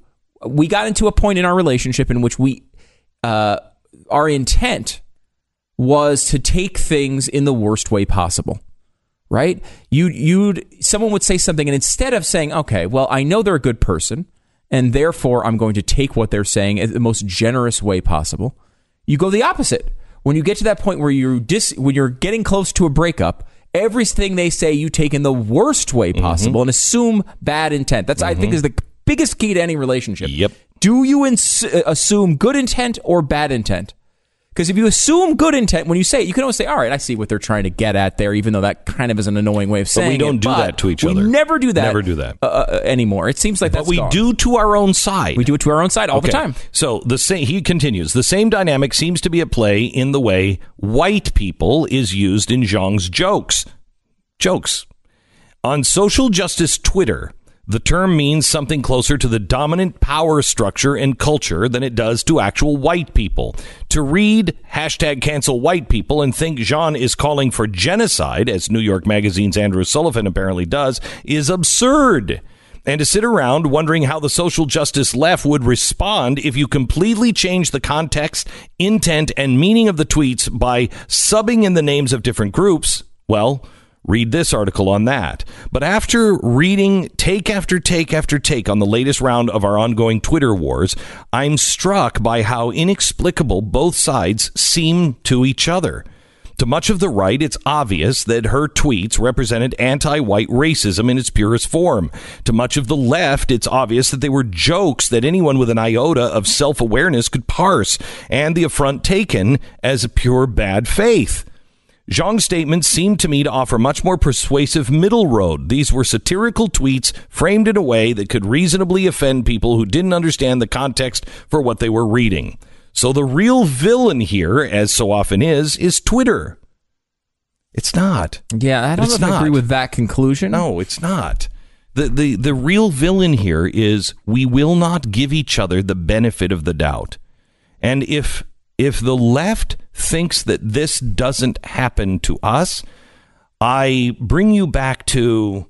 we got into a point in our relationship in which we, uh, our intent was to take things in the worst way possible. Right? You you'd someone would say something, and instead of saying, "Okay, well, I know they're a good person, and therefore I'm going to take what they're saying in the most generous way possible," you go the opposite. When you get to that point where you're dis, when you're getting close to a breakup, everything they say you take in the worst way mm-hmm. possible and assume bad intent. That's I think mm-hmm. is the biggest key to any relationship. Yep. Do you ins- assume good intent or bad intent? Because if you assume good intent when you say it, you can always say, "All right, I see what they're trying to get at there," even though that kind of is an annoying way of saying we don't it. do But that to each we other. We never do that. Never do that. uh, uh, anymore. It seems like but that's we gone. do to our own side. We do it to our own side all the time. So the same, he continues. The same dynamic seems to be at play in the way white people is used in Jeong's jokes. Jokes on social justice Twitter. The term means something closer to the dominant power structure and culture than it does to actual white people. To read hashtag cancel white people and think Jeong is calling for genocide, as New York Magazine's Andrew Sullivan apparently does, is absurd and to sit around wondering how the social justice left would respond if you completely change the context, intent, and meaning of the tweets by subbing in the names of different groups, well, read this article on that. But after reading take after take after take on the latest round of our ongoing Twitter wars, I'm struck by how inexplicable both sides seem to each other. To much of the right, it's obvious that her tweets represented anti white racism in its purest form. To much of the left, it's obvious that they were jokes that anyone with an iota of self awareness could parse, and the affront taken as a pure bad faith. Jeong's statements seemed to me to offer much more persuasive middle road. These were satirical tweets framed in a way that could reasonably offend people who didn't understand the context for what they were reading. So the real villain here, as so often is, is Twitter. It's not. Yeah, I don't know if I agree with that conclusion. No, it's not. The, the the real villain here is we will not give each other the benefit of the doubt. And if if the left thinks that this doesn't happen to us, I bring you back to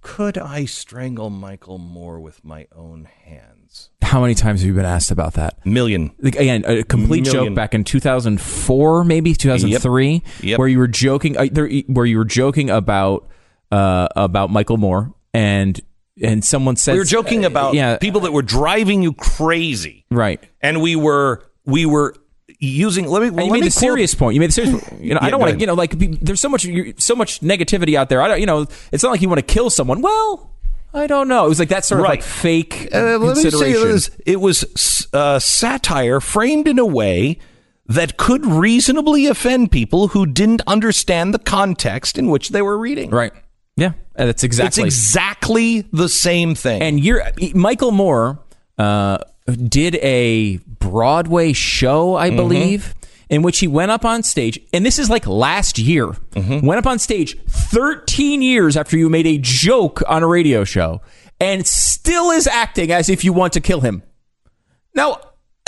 could I strangle Michael Moore with my own hands? How many times have you been asked about that? Million. Like, Again, a complete Million. joke back in 2004, maybe 2003, Yep. where you were joking, uh, there, where you were joking about uh, about Michael Moore, and and someone said We were joking uh, about yeah, people that were driving you crazy. right. And we were we were using let me let you made me the quote- serious point. You made the serious point. You know, Yeah, I don't want to. You know, like there's so much, so much negativity out there. I don't. You know, it's not like you want to kill someone. Well, I don't know. It was like that sort of Right. like fake Uh, let me say this. It was uh, satire framed in a way that could reasonably offend people who didn't understand the context in which they were reading. Right. Yeah, and that's exactly. It's exactly the same thing. and you're Michael Moore uh, did a Broadway show, I mm-hmm. believe, in which he went up on stage, and this is like last year. Mm-hmm. Went up on stage 13 years after you made a joke on a radio show, and still is acting as if you want to kill him. Now,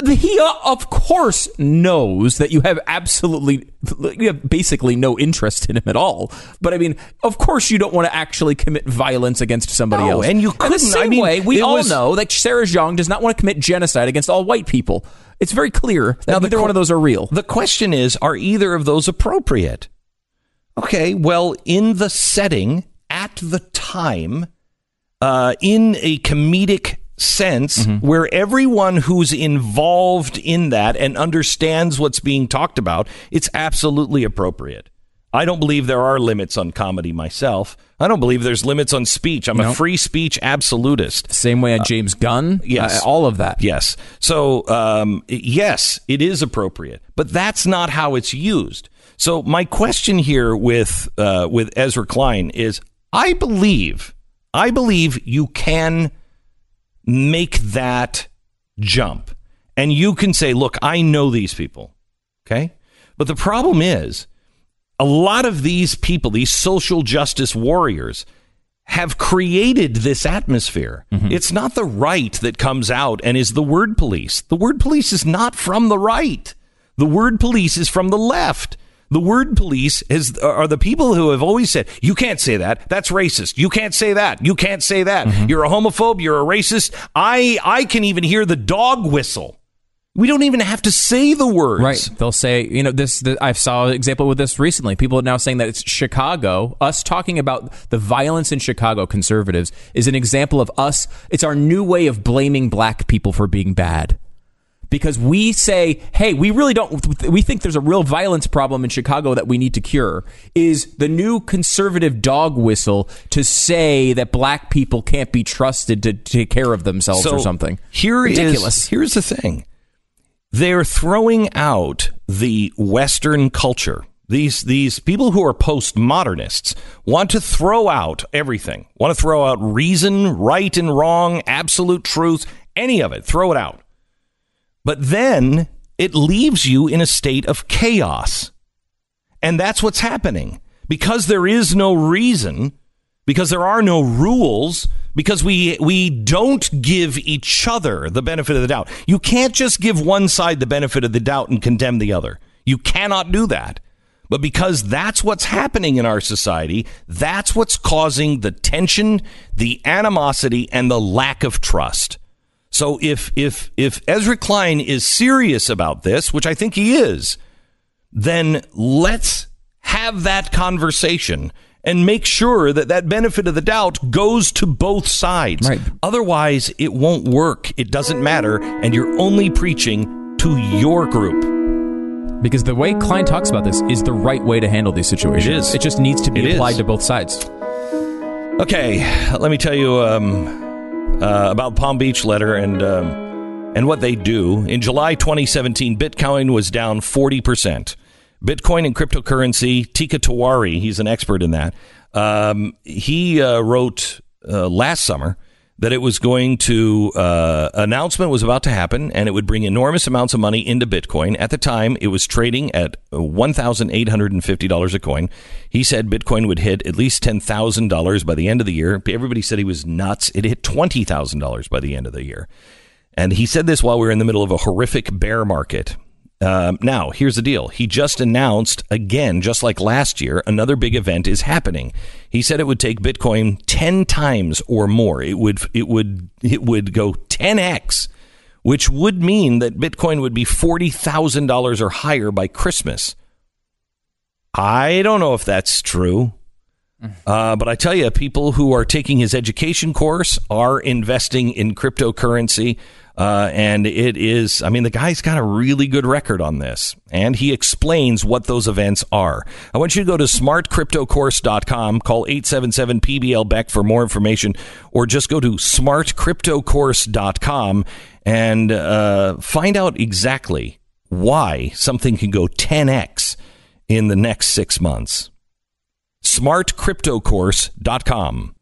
he of course knows that you have absolutely, you have basically no interest in him at all. But I mean, of course, you don't want to actually commit violence against somebody No, else. and you In the couldn't. same I mean, way, we all was- know that Sarah Jeong does not want to commit genocide against all white people. It's very clear that Now, the neither qu- one of those are real. The question is are either of those appropriate? Okay, well, in the setting, at the time, uh, in a comedic sense, where everyone who's involved in that and understands what's being talked about, it's absolutely appropriate. I don't believe there are limits on comedy myself. I don't believe there's limits on speech. I'm a free speech absolutist. Same way on James Gunn. yes. Uh, all of that. Yes. So, um, yes, it is appropriate, but that's not how it's used. So, my question here with uh, with Ezra Klein is: I believe, I believe you can make that jump, and you can say, "Look, I know these people." Okay, but the problem is, a lot of these people, these social justice warriors, have created this atmosphere. Mm-hmm. It's not the right that comes out and is the word police. The word police is not from the right. The word police is from the left. The word police is are the people who have always said, "You can't say that. That's racist. You can't say that. You can't say that. Mm-hmm. You're a homophobe. You're a racist." I I can even hear the dog whistle. We don't even have to say the words. Right. They'll say, you know, this. The, I saw an example with this recently. People are now saying that it's Chicago. Us talking about the violence in Chicago, conservatives, is an example of us. It's our new way of blaming black people for being bad. Because we say, hey, we really don't, we think there's a real violence problem in Chicago that we need to cure, is the new conservative dog whistle to say that black people can't be trusted to take care of themselves or something. Here is- Ridiculous. here's the thing. They're throwing out the Western culture. These these people who are postmodernists want to throw out everything. Want to throw out reason, right and wrong, absolute truth, any of it. Throw it out. But then it leaves you in a state of chaos. And that's what's happening. Because there is no reason, because there are no rules, because we we don't give each other the benefit of the doubt. You can't just give one side the benefit of the doubt and condemn the other. You cannot do that. But because that's what's happening in our society, that's what's causing the tension, the animosity, and the lack of trust. So if if if Ezra Klein is serious about this, which I think he is, then let's have that conversation and make sure that that benefit of the doubt goes to both sides. Right. Otherwise, it won't work. It doesn't matter, and you're only preaching to your group. Because the way Klein talks about this is the right way to handle these situations. It is. It just needs to be It applied is. to both sides. Okay, let me tell you um, uh, about Palm Beach letter and um, and what they do. In July 2017, Bitcoin was down 40 percent. Bitcoin and cryptocurrency. Teeka Tiwari, he's an expert in that. Um, he uh, wrote uh, last summer that it was going to uh, announcement was about to happen and it would bring enormous amounts of money into bitcoin. At the time it was trading at $1850 a coin. He said bitcoin would hit at least $10000 by the end of the year. Everybody said he was nuts. It hit $20000 by the end of the year. And he said this while we were in the middle of a horrific bear market um, now, here's the deal. He just announced again, just like last year, another big event is happening. He said it would take Bitcoin ten times or more. It would it would it would go ten x, which would mean that Bitcoin would be forty thousand dollars or higher by Christmas. I don't know if that's true. Uh, but I tell you, people who are taking his education course are investing in cryptocurrency. Uh, and it is, I mean, the guy's got a really good record on this. And he explains what those events are. I want you to go to smartcryptocourse.com, call 877 PBL Beck for more information, or just go to smartcryptocourse.com and uh, find out exactly why something can go 10x in the next six months smartcryptocourse.com.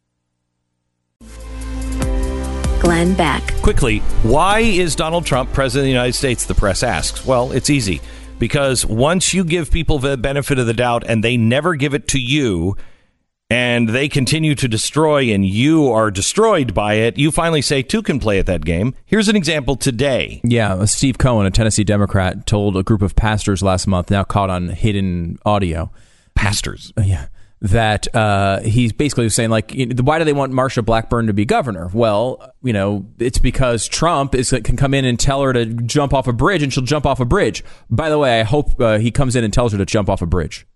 Glenn Beck. Quickly, why is Donald Trump president of the United States? The press asks. Well, it's easy. Because once you give people the benefit of the doubt and they never give it to you, and they continue to destroy and you are destroyed by it, you finally say two can play at that game. Here's an example today. Yeah, uh, Steve Cohen, a Tennessee Democrat, told a group of pastors last month, now caught on hidden audio, Pastors. uh, yeah, that uh, he's basically saying like, why do they want Marsha Blackburn to be governor? Well, you know, it's because Trump is can come in and tell her to jump off a bridge, and she'll jump off a bridge. By the way, I hope uh, he comes in and tells her to jump off a bridge,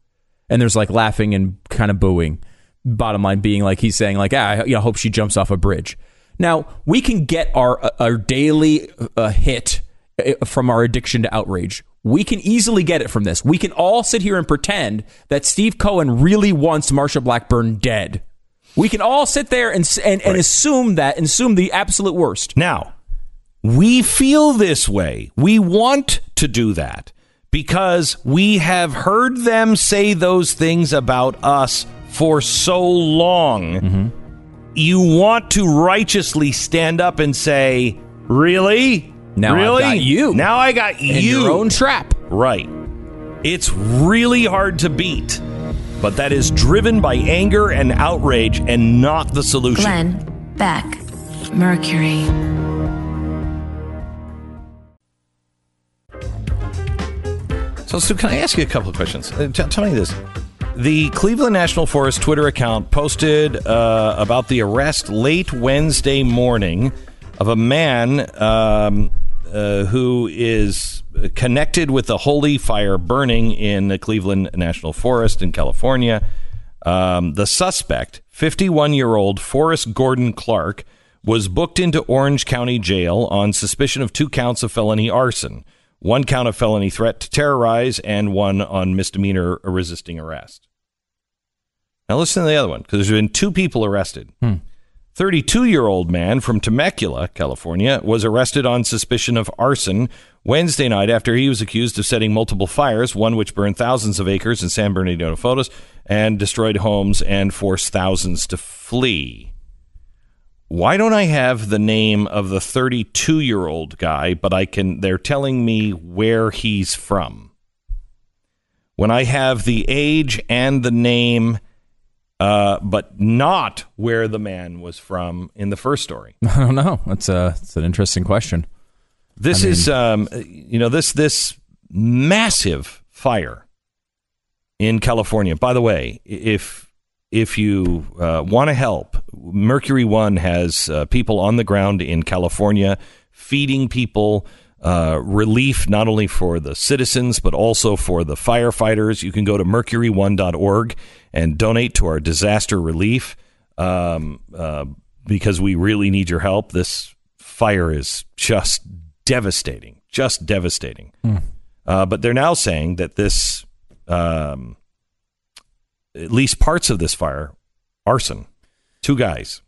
and there's like laughing and kind of booing. Bottom line being like he's saying like, ah, I you know, hope she jumps off a bridge. Now we can get our our daily uh, hit uh, Uh, from our addiction to outrage. We can easily get it from this. We can all sit here and pretend that Steve Cohen really wants Marsha Blackburn dead. We can all sit there and and, and assume that and assume the absolute worst. Now, we feel this way. We want to do that because we have heard them say those things about us for so long. Mm-hmm. You want to righteously stand up and say, Really? Now I've really? got you. Now I got In you. your own trap. Right. It's really hard to beat, but that is driven by anger and outrage and not the solution. Glenn Beck. Mercury. So, Stu, can I ask you a couple of questions? Uh, t- tell me this. The Cleveland National Forest Twitter account posted uh, about the arrest late Wednesday morning of a man um, uh, who is connected with the holy fire burning in the Cleveland National Forest in California. Um, the suspect, 51 year old Forrest Gordon Clark, was booked into Orange County Jail on suspicion of two counts of felony arson one count of felony threat to terrorize, and one on misdemeanor resisting arrest. Now, listen to the other one because there's been two people arrested. 32 year old man from Temecula, California, was arrested on suspicion of arson Wednesday night after he was accused of setting multiple fires, one which burned thousands of acres in San Bernardino Photos and destroyed homes and forced thousands to flee. Why don't I have the name of the 32 year old guy, but I can, they're telling me where he's from? When I have the age and the name, uh, but not where the man was from in the first story. I don't know. That's a it's an interesting question. This is, um, you know, this this massive fire in California. By the way, if if you uh, want to help, Mercury One has uh, people on the ground in California feeding people uh, relief not only for the citizens but also for the firefighters. You can go to mercury1.org and donate to our disaster relief um, uh, because we really need your help. This fire is just devastating, just devastating. Uh, but they're now saying that this, um, at least parts of this fire, arson. Two guys.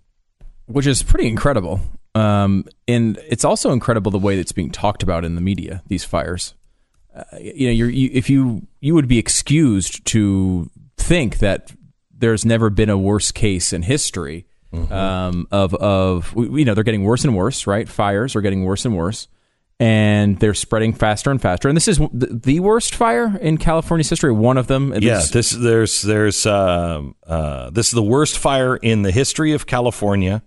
which is pretty incredible. Um, and it's also incredible the way that's being talked about in the media. These fires, uh, you know, you're, you, if you you would be excused to think that there's never been a worse case in history um, of of you know they're getting worse and worse. Right, fires are getting worse and worse. And they're spreading faster and faster. And this is the, worst fire in California's history. One of them, Yeah, least. this there's there's um uh, this is the worst fire in the history of California.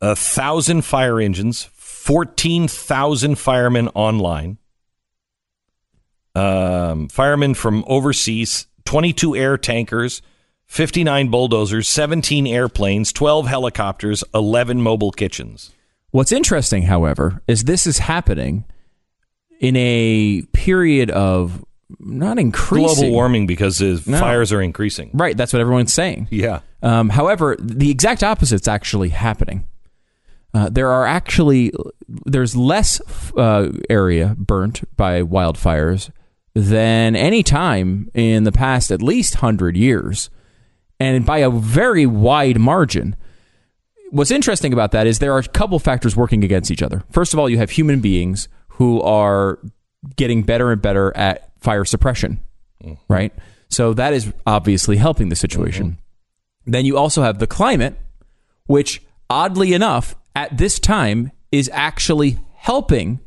A thousand fire engines, fourteen thousand firemen online. Um, firemen from overseas, twenty-two air tankers, fifty-nine bulldozers, seventeen airplanes, twelve helicopters, eleven mobile kitchens. What's interesting, however, is this is happening in a period of not increasing Global warming because the No. fires are increasing. Right, that's what everyone's saying. Yeah. Um, however, the exact opposite's actually happening. Uh, there are actually there's less uh, area burnt by wildfires than any time in the past at least hundred years, and by a very wide margin. What's interesting about that is there are a couple factors working against each other. First of all, you have human beings who are getting better and better at fire suppression, right? So that is obviously helping the situation. Then you also have the climate, which oddly enough, at this time, is actually helping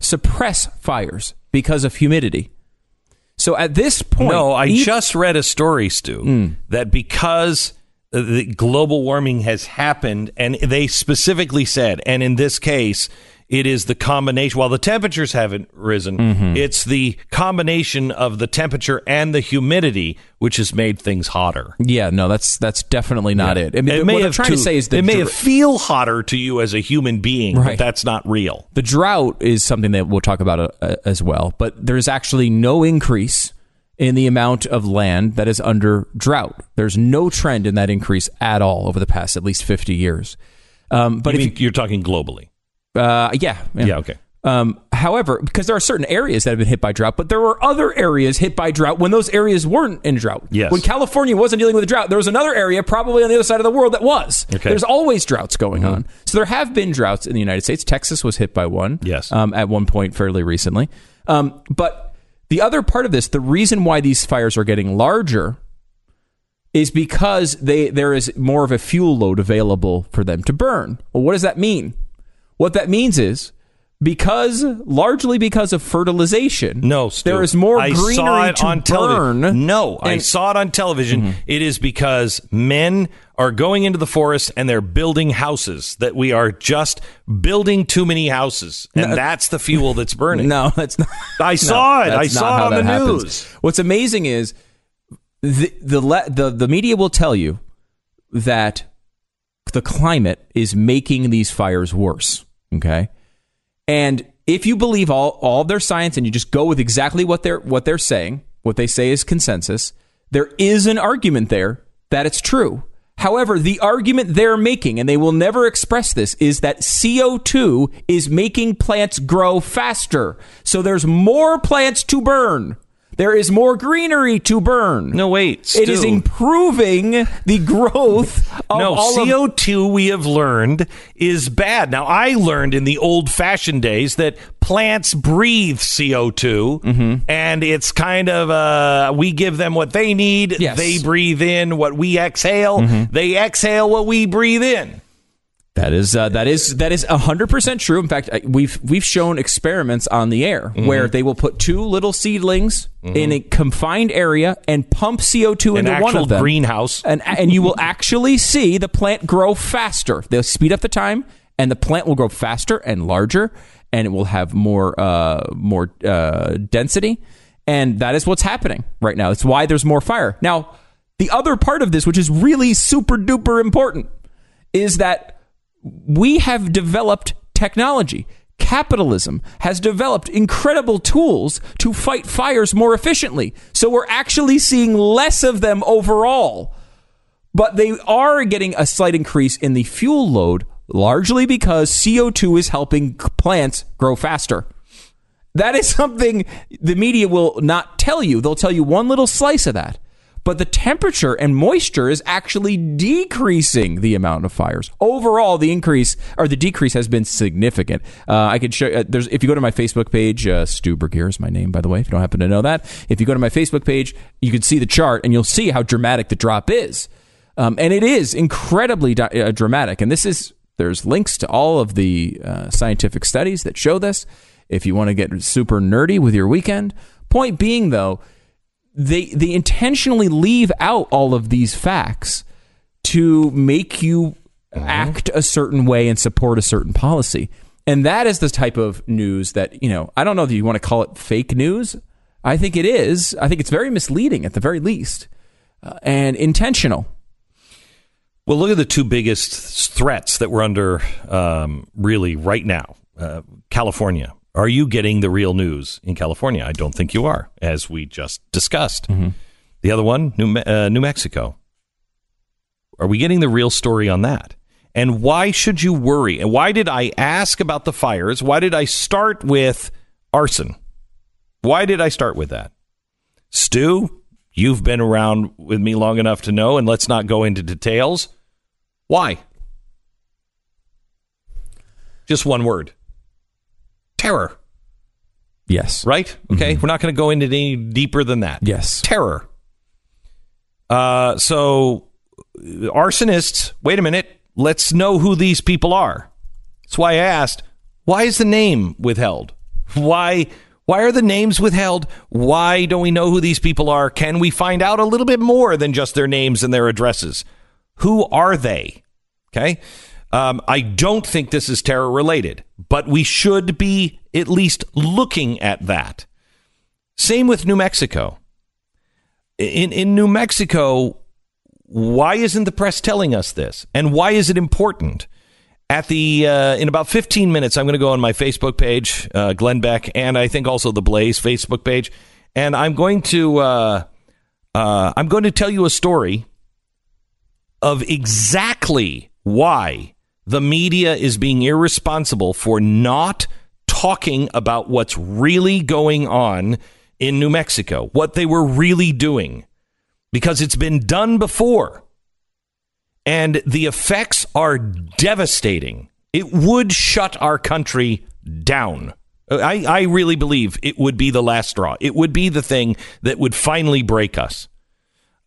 suppress fires because of humidity. So at this point, No, I just read a story, Stu, hmm. that because the global warming has happened, and they specifically said, and in this case, it is the combination. While the temperatures haven't risen, it's the combination of the temperature and the humidity which has made things hotter. yeah, no, that's that's definitely not it. I mean, it what may I'm trying to to- say is the it may dr- feel hotter to you as a human being, Right. but that's not real. The drought is something that we'll talk about uh, as well, but there's actually no increase in the amount of land that is under drought. There's no trend in that increase at all over the past at least 50 years. Um, but But if you, are talking globally. Uh, yeah, Yeah, okay. Um, however, because there are certain areas that have been hit by drought, but there were other areas hit by drought when those areas weren't in drought. Yes. When California wasn't dealing with a drought, there was another area probably on the other side of the world that was. Okay. There's always droughts going on. So there have been droughts in the United States. Texas was hit by one. Yes. Um, at one point fairly recently. Um, but the other part of this, the reason why these fires are getting larger is because they there is more of a fuel load available for them to burn. Well, what does that mean? What that means is because largely because of fertilization. No, Stu. there is more I greenery saw it to on burn. television. No, I saw it on television. Mm-hmm. It is because men are going into the forest and they're building houses. That we are just building too many houses, and that's the fuel that's burning. No, that's not. I saw it. I saw it on the happens. news. What's amazing is the the, le- the the media will tell you that the climate is making these fires worse. Okay, and if you believe all all their science and you just go with exactly what they're what they're saying, what they say is consensus, there is an argument there that it's true. However, the argument they're making, and they will never express this, is that CO2 is making plants grow faster. So there's more plants to burn. There is more greenery to burn. No, wait. It is improving the growth of no, all CO2 we have learned is bad. Now, I learned in the old fashioned days that plants breathe CO2 Mm-hmm. and it's kind of uh, we give them what they need. Yes. Mm-hmm. They breathe in what we exhale. They exhale what we breathe in. That is uh, that is that is hundred percent true. In fact, we've we've shown experiments on the air Mm-hmm. where they will put two little seedlings in a confined area and pump CO two into one of them. greenhouse. and and you will actually see the plant grow faster. They'll speed up the time, and the plant will grow faster and larger, and it will have more uh, more uh, density. And that is what's happening right now. It's why there's more fire. Now, the other part of this, which is really super duper important, is that we have developed technology. Capitalism has developed incredible tools to fight fires more efficiently. So we're actually seeing less of them overall. But they are getting a slight increase in the fuel load, largely because CO2 is helping plants grow faster. That is something the media will not tell you. They'll tell you one little slice of that. But the temperature and moisture is actually decreasing the amount of fires. Overall, the increase or the decrease has been significant. Uh, I could show. Uh, there's if you go to my Facebook page, uh, Stu Burguiere is my name, by the way. If you don't happen to know that, if you go to my Facebook page, you can see the chart and you'll see how dramatic the drop is. Um, and it is incredibly di- uh, dramatic. And this is there's links to all of the uh, scientific studies that show this. If you want to get super nerdy with your weekend, point being though, they they intentionally leave out all of these facts to make you act a certain way and support a certain policy. And that is the type of news that, you know, I don't know if you want to call it fake news. I think it is. I think it's very misleading at the very least uh, and intentional. Well, look at the two biggest threats that we're under um, really right now. Uh, California. Are you getting the real news in California? I don't think you are, as we just discussed. The other one, New, uh, New Mexico. Are we getting the real story on that? And why should you worry? And why did I ask about the fires? Why did I start with arson? Why did I start with that? Stu, you've been around with me long enough to know, and let's not go into details. Why? Just one word terror, Yes. right? Okay. We're not going to go into any deeper than that. Yes. Terror. Uh, so, arsonists, wait a minute. Let's know who these people are. That's why I asked, why is the name withheld? Why? Why are the names withheld? Why don't we know who these people are? Can we find out a little bit more than just their names and their addresses? Who are they? Okay. Um, I don't think this is terror related, but we should be at least looking at that. Same with New Mexico. In in New Mexico, why isn't the press telling us this? And why is it important? At the uh, in about 15 minutes, I'm going to go on my Facebook page, uh, Glenn Beck, and I think also the Blaze Facebook page, and I'm going to uh, uh, I'm going to tell you a story of exactly why the media is being irresponsible for not talking about what's really going on in New Mexico, what they were really doing, because it's been done before. And the effects are devastating. It would shut our country down. I, I really believe it would be the last straw. It would be the thing that would finally break us.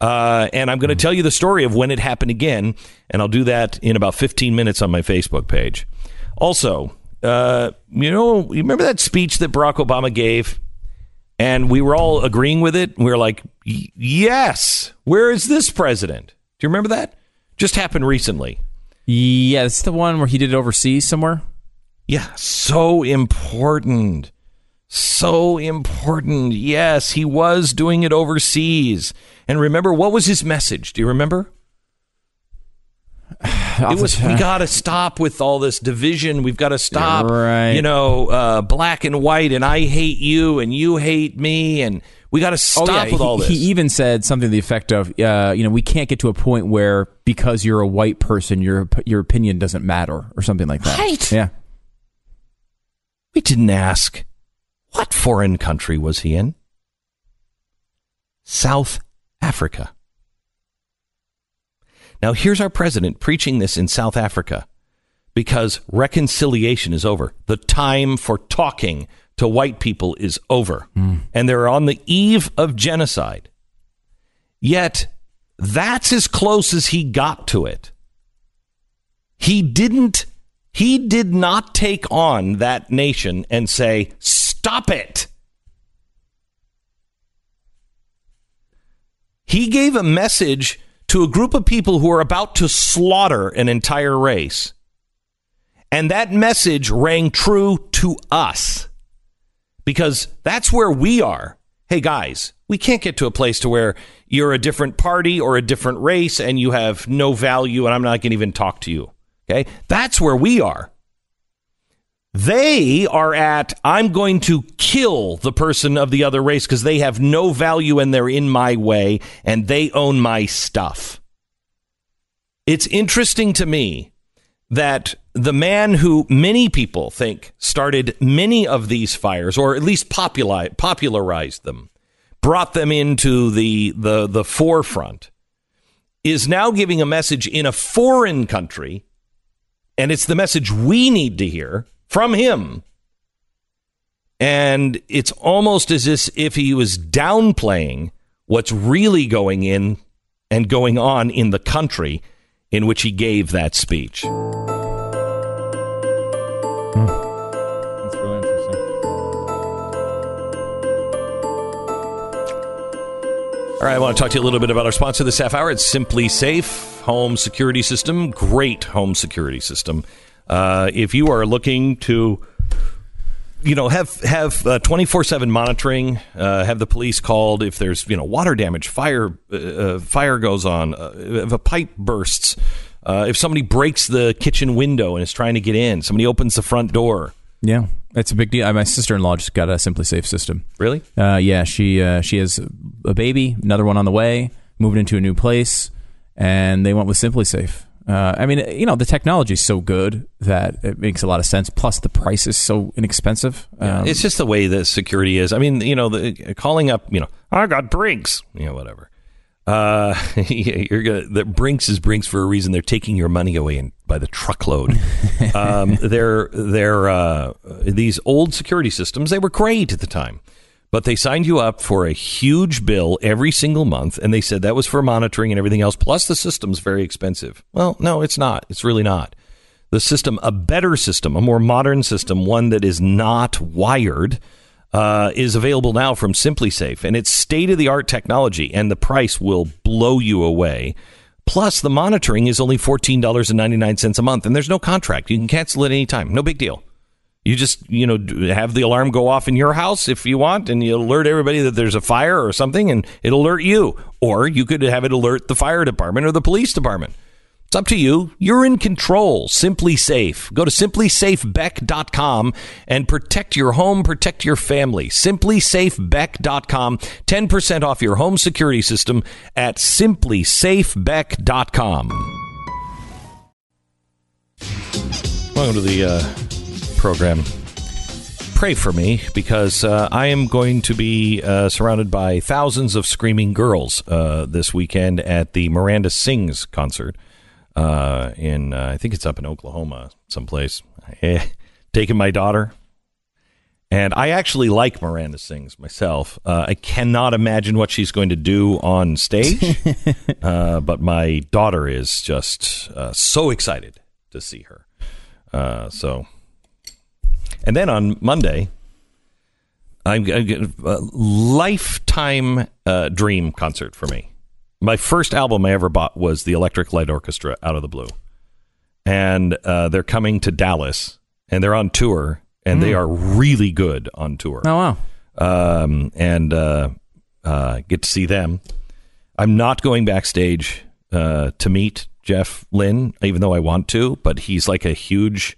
Uh, and I'm going to tell you the story of when it happened again, and I'll do that in about 15 minutes on my Facebook page. Also, uh, you know, you remember that speech that Barack Obama gave, and we were all agreeing with it. We were like, "Yes, where is this president?" Do you remember that? Just happened recently. Yeah, it's the one where he did it overseas somewhere. Yeah, so important. So important. Yes, he was doing it overseas. And remember, what was his message? Do you remember? It was we got to stop with all this division. We've got to stop, right. you know, uh, black and white, and I hate you, and you hate me, and we got to stop oh yeah, with he, all this. he even said something to the effect of, uh, you know, we can't get to a point where because you're a white person, your your opinion doesn't matter, or something like that. Right. Yeah. we didn't ask what foreign country was he in. South Africa. Now, here's our president preaching this in South Africa because reconciliation is over. The time for talking to white people is over. Hmm. And they're on the eve of genocide. Yet, that's as close as he got to it. He didn't, he did not take on that nation and say, stop it. He gave a message to a group of people who are about to slaughter an entire race. And that message rang true to us because that's where we are. Hey guys, we can't get to a place to where you're a different party or a different race and you have no value and I'm not going to even talk to you. Okay? That's where we are. They are at, I'm going to kill the person of the other race because they have no value and they're in my way and they own my stuff. It's interesting to me that the man who many people think started many of these fires, or at least popularized them, brought them into the, the, the forefront, is now giving a message in a foreign country, and it's the message we need to hear from him. And it's almost as if he was downplaying what's really going in and going on in the country in which he gave that speech. That's really interesting. All right, I want to talk to you a little bit about our sponsor this half hour. It's SimpliSafe Home Security System. Great home security system. Uh, if you are looking to, you know, have have twenty four seven monitoring, uh, have the police called if there's you know water damage, fire uh, uh, fire goes on, uh, if a pipe bursts, uh, if somebody breaks the kitchen window and is trying to get in, somebody opens the front door. Yeah, it's a big deal. Uh, My sister in law just got a SimpliSafe system. Really? Uh, yeah, she uh, she has a baby, another one on the way, moving into a new place, and they went with SimpliSafe. Uh, I mean, you know, the technology is so good that it makes a lot of sense. Plus, the price is so inexpensive. Um, it's just the way the security is. I mean, you know, the, calling up, you know, I got Brinks, you know, whatever. Uh, you're gonna. The Brinks is Brinks for a reason. They're taking your money away in, by the truckload. um, they're they're uh, these old security systems. They were great at the time, but they signed you up for a huge bill every single month, and they said that was for monitoring and everything else. Plus, the system's very expensive. Well, no, it's not. It's really not. The system, a better system, a more modern system, one that is not wired uh, is available now from SimpliSafe, and it's state of the art technology, and the price will blow you away. Plus, the monitoring is only fourteen dollars and ninety nine cents a month, and there's no contract. You can cancel at any time. No big deal. You just you know have the alarm go off in your house if you want, and you alert everybody that there's a fire or something, and it alert you. Or you could have it alert the fire department or the police department. It's up to you. You're in control. SimpliSafe. Go to simplisafebeck.com and protect your home, protect your family. Simplisafebeck.com. 10% off your home security system at simplisafebeck.com. Welcome to the uh, program. Pray for me because uh, I am going to be uh, surrounded by thousands of screaming girls uh, this weekend at the Miranda Sings concert uh, in uh, I think it's up in Oklahoma, someplace. Eh, taking my daughter, and I actually like Miranda Sings myself. Uh, I cannot imagine what she's going to do on stage, uh, but my daughter is just uh, so excited to see her. Uh, so, and then on Monday. I'm going a lifetime uh, dream concert for me. My first album I ever bought was the Electric Light Orchestra out of the blue. And uh, they're coming to Dallas and they're on tour and they are really good on tour. oh wow, Um, and uh, uh, get to see them. I'm not going backstage uh, to meet Jeff Lynne, even though I want to, but he's like a huge.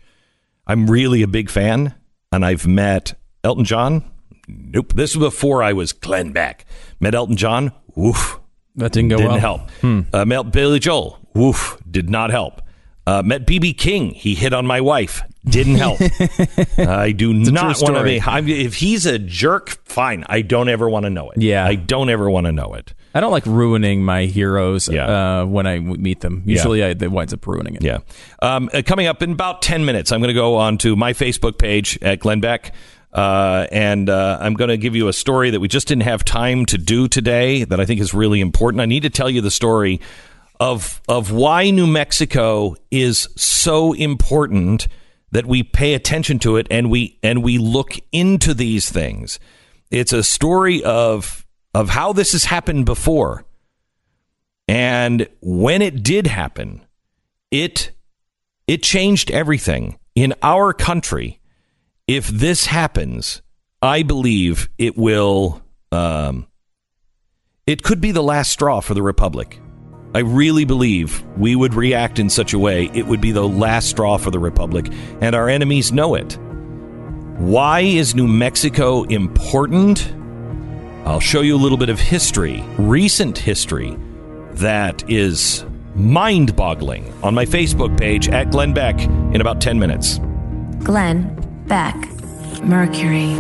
I'm really a big fan, and I've met Elton John. Nope, this was before I was Glenn Beck. Met Elton John. Woof, that didn't go didn't well. help. Uh, met Billy Joel. Woof, did not help. Uh, met BB King. He hit on my wife. Didn't help. I do not true want to be. I'm, if he's a jerk, fine. I don't ever want to know it. Yeah. I don't ever want to know it. I don't like ruining my heroes Yeah. uh, when I meet them. Usually, I, it winds up ruining it. Yeah. Um, uh, coming up in about 10 minutes, I'm going to go on to my Facebook page at Glenn Beck. Uh, and uh, I'm going to give you a story that we just didn't have time to do today that I think is really important. I need to tell you the story of of why New Mexico is so important that we pay attention to it and we and we look into these things. It's a story of of how this has happened before. And when it did happen, it it changed everything in our country. If this happens, I believe it will. Um, it could be the last straw for the republic. I really believe we would react in such a way it would be the last straw for the republic, and our enemies know it. Why is New Mexico important? I'll show you a little bit of history, recent history, that is mind boggling on my Facebook page at Glenn Beck in about 10 minutes. Glenn Beck, Mercury.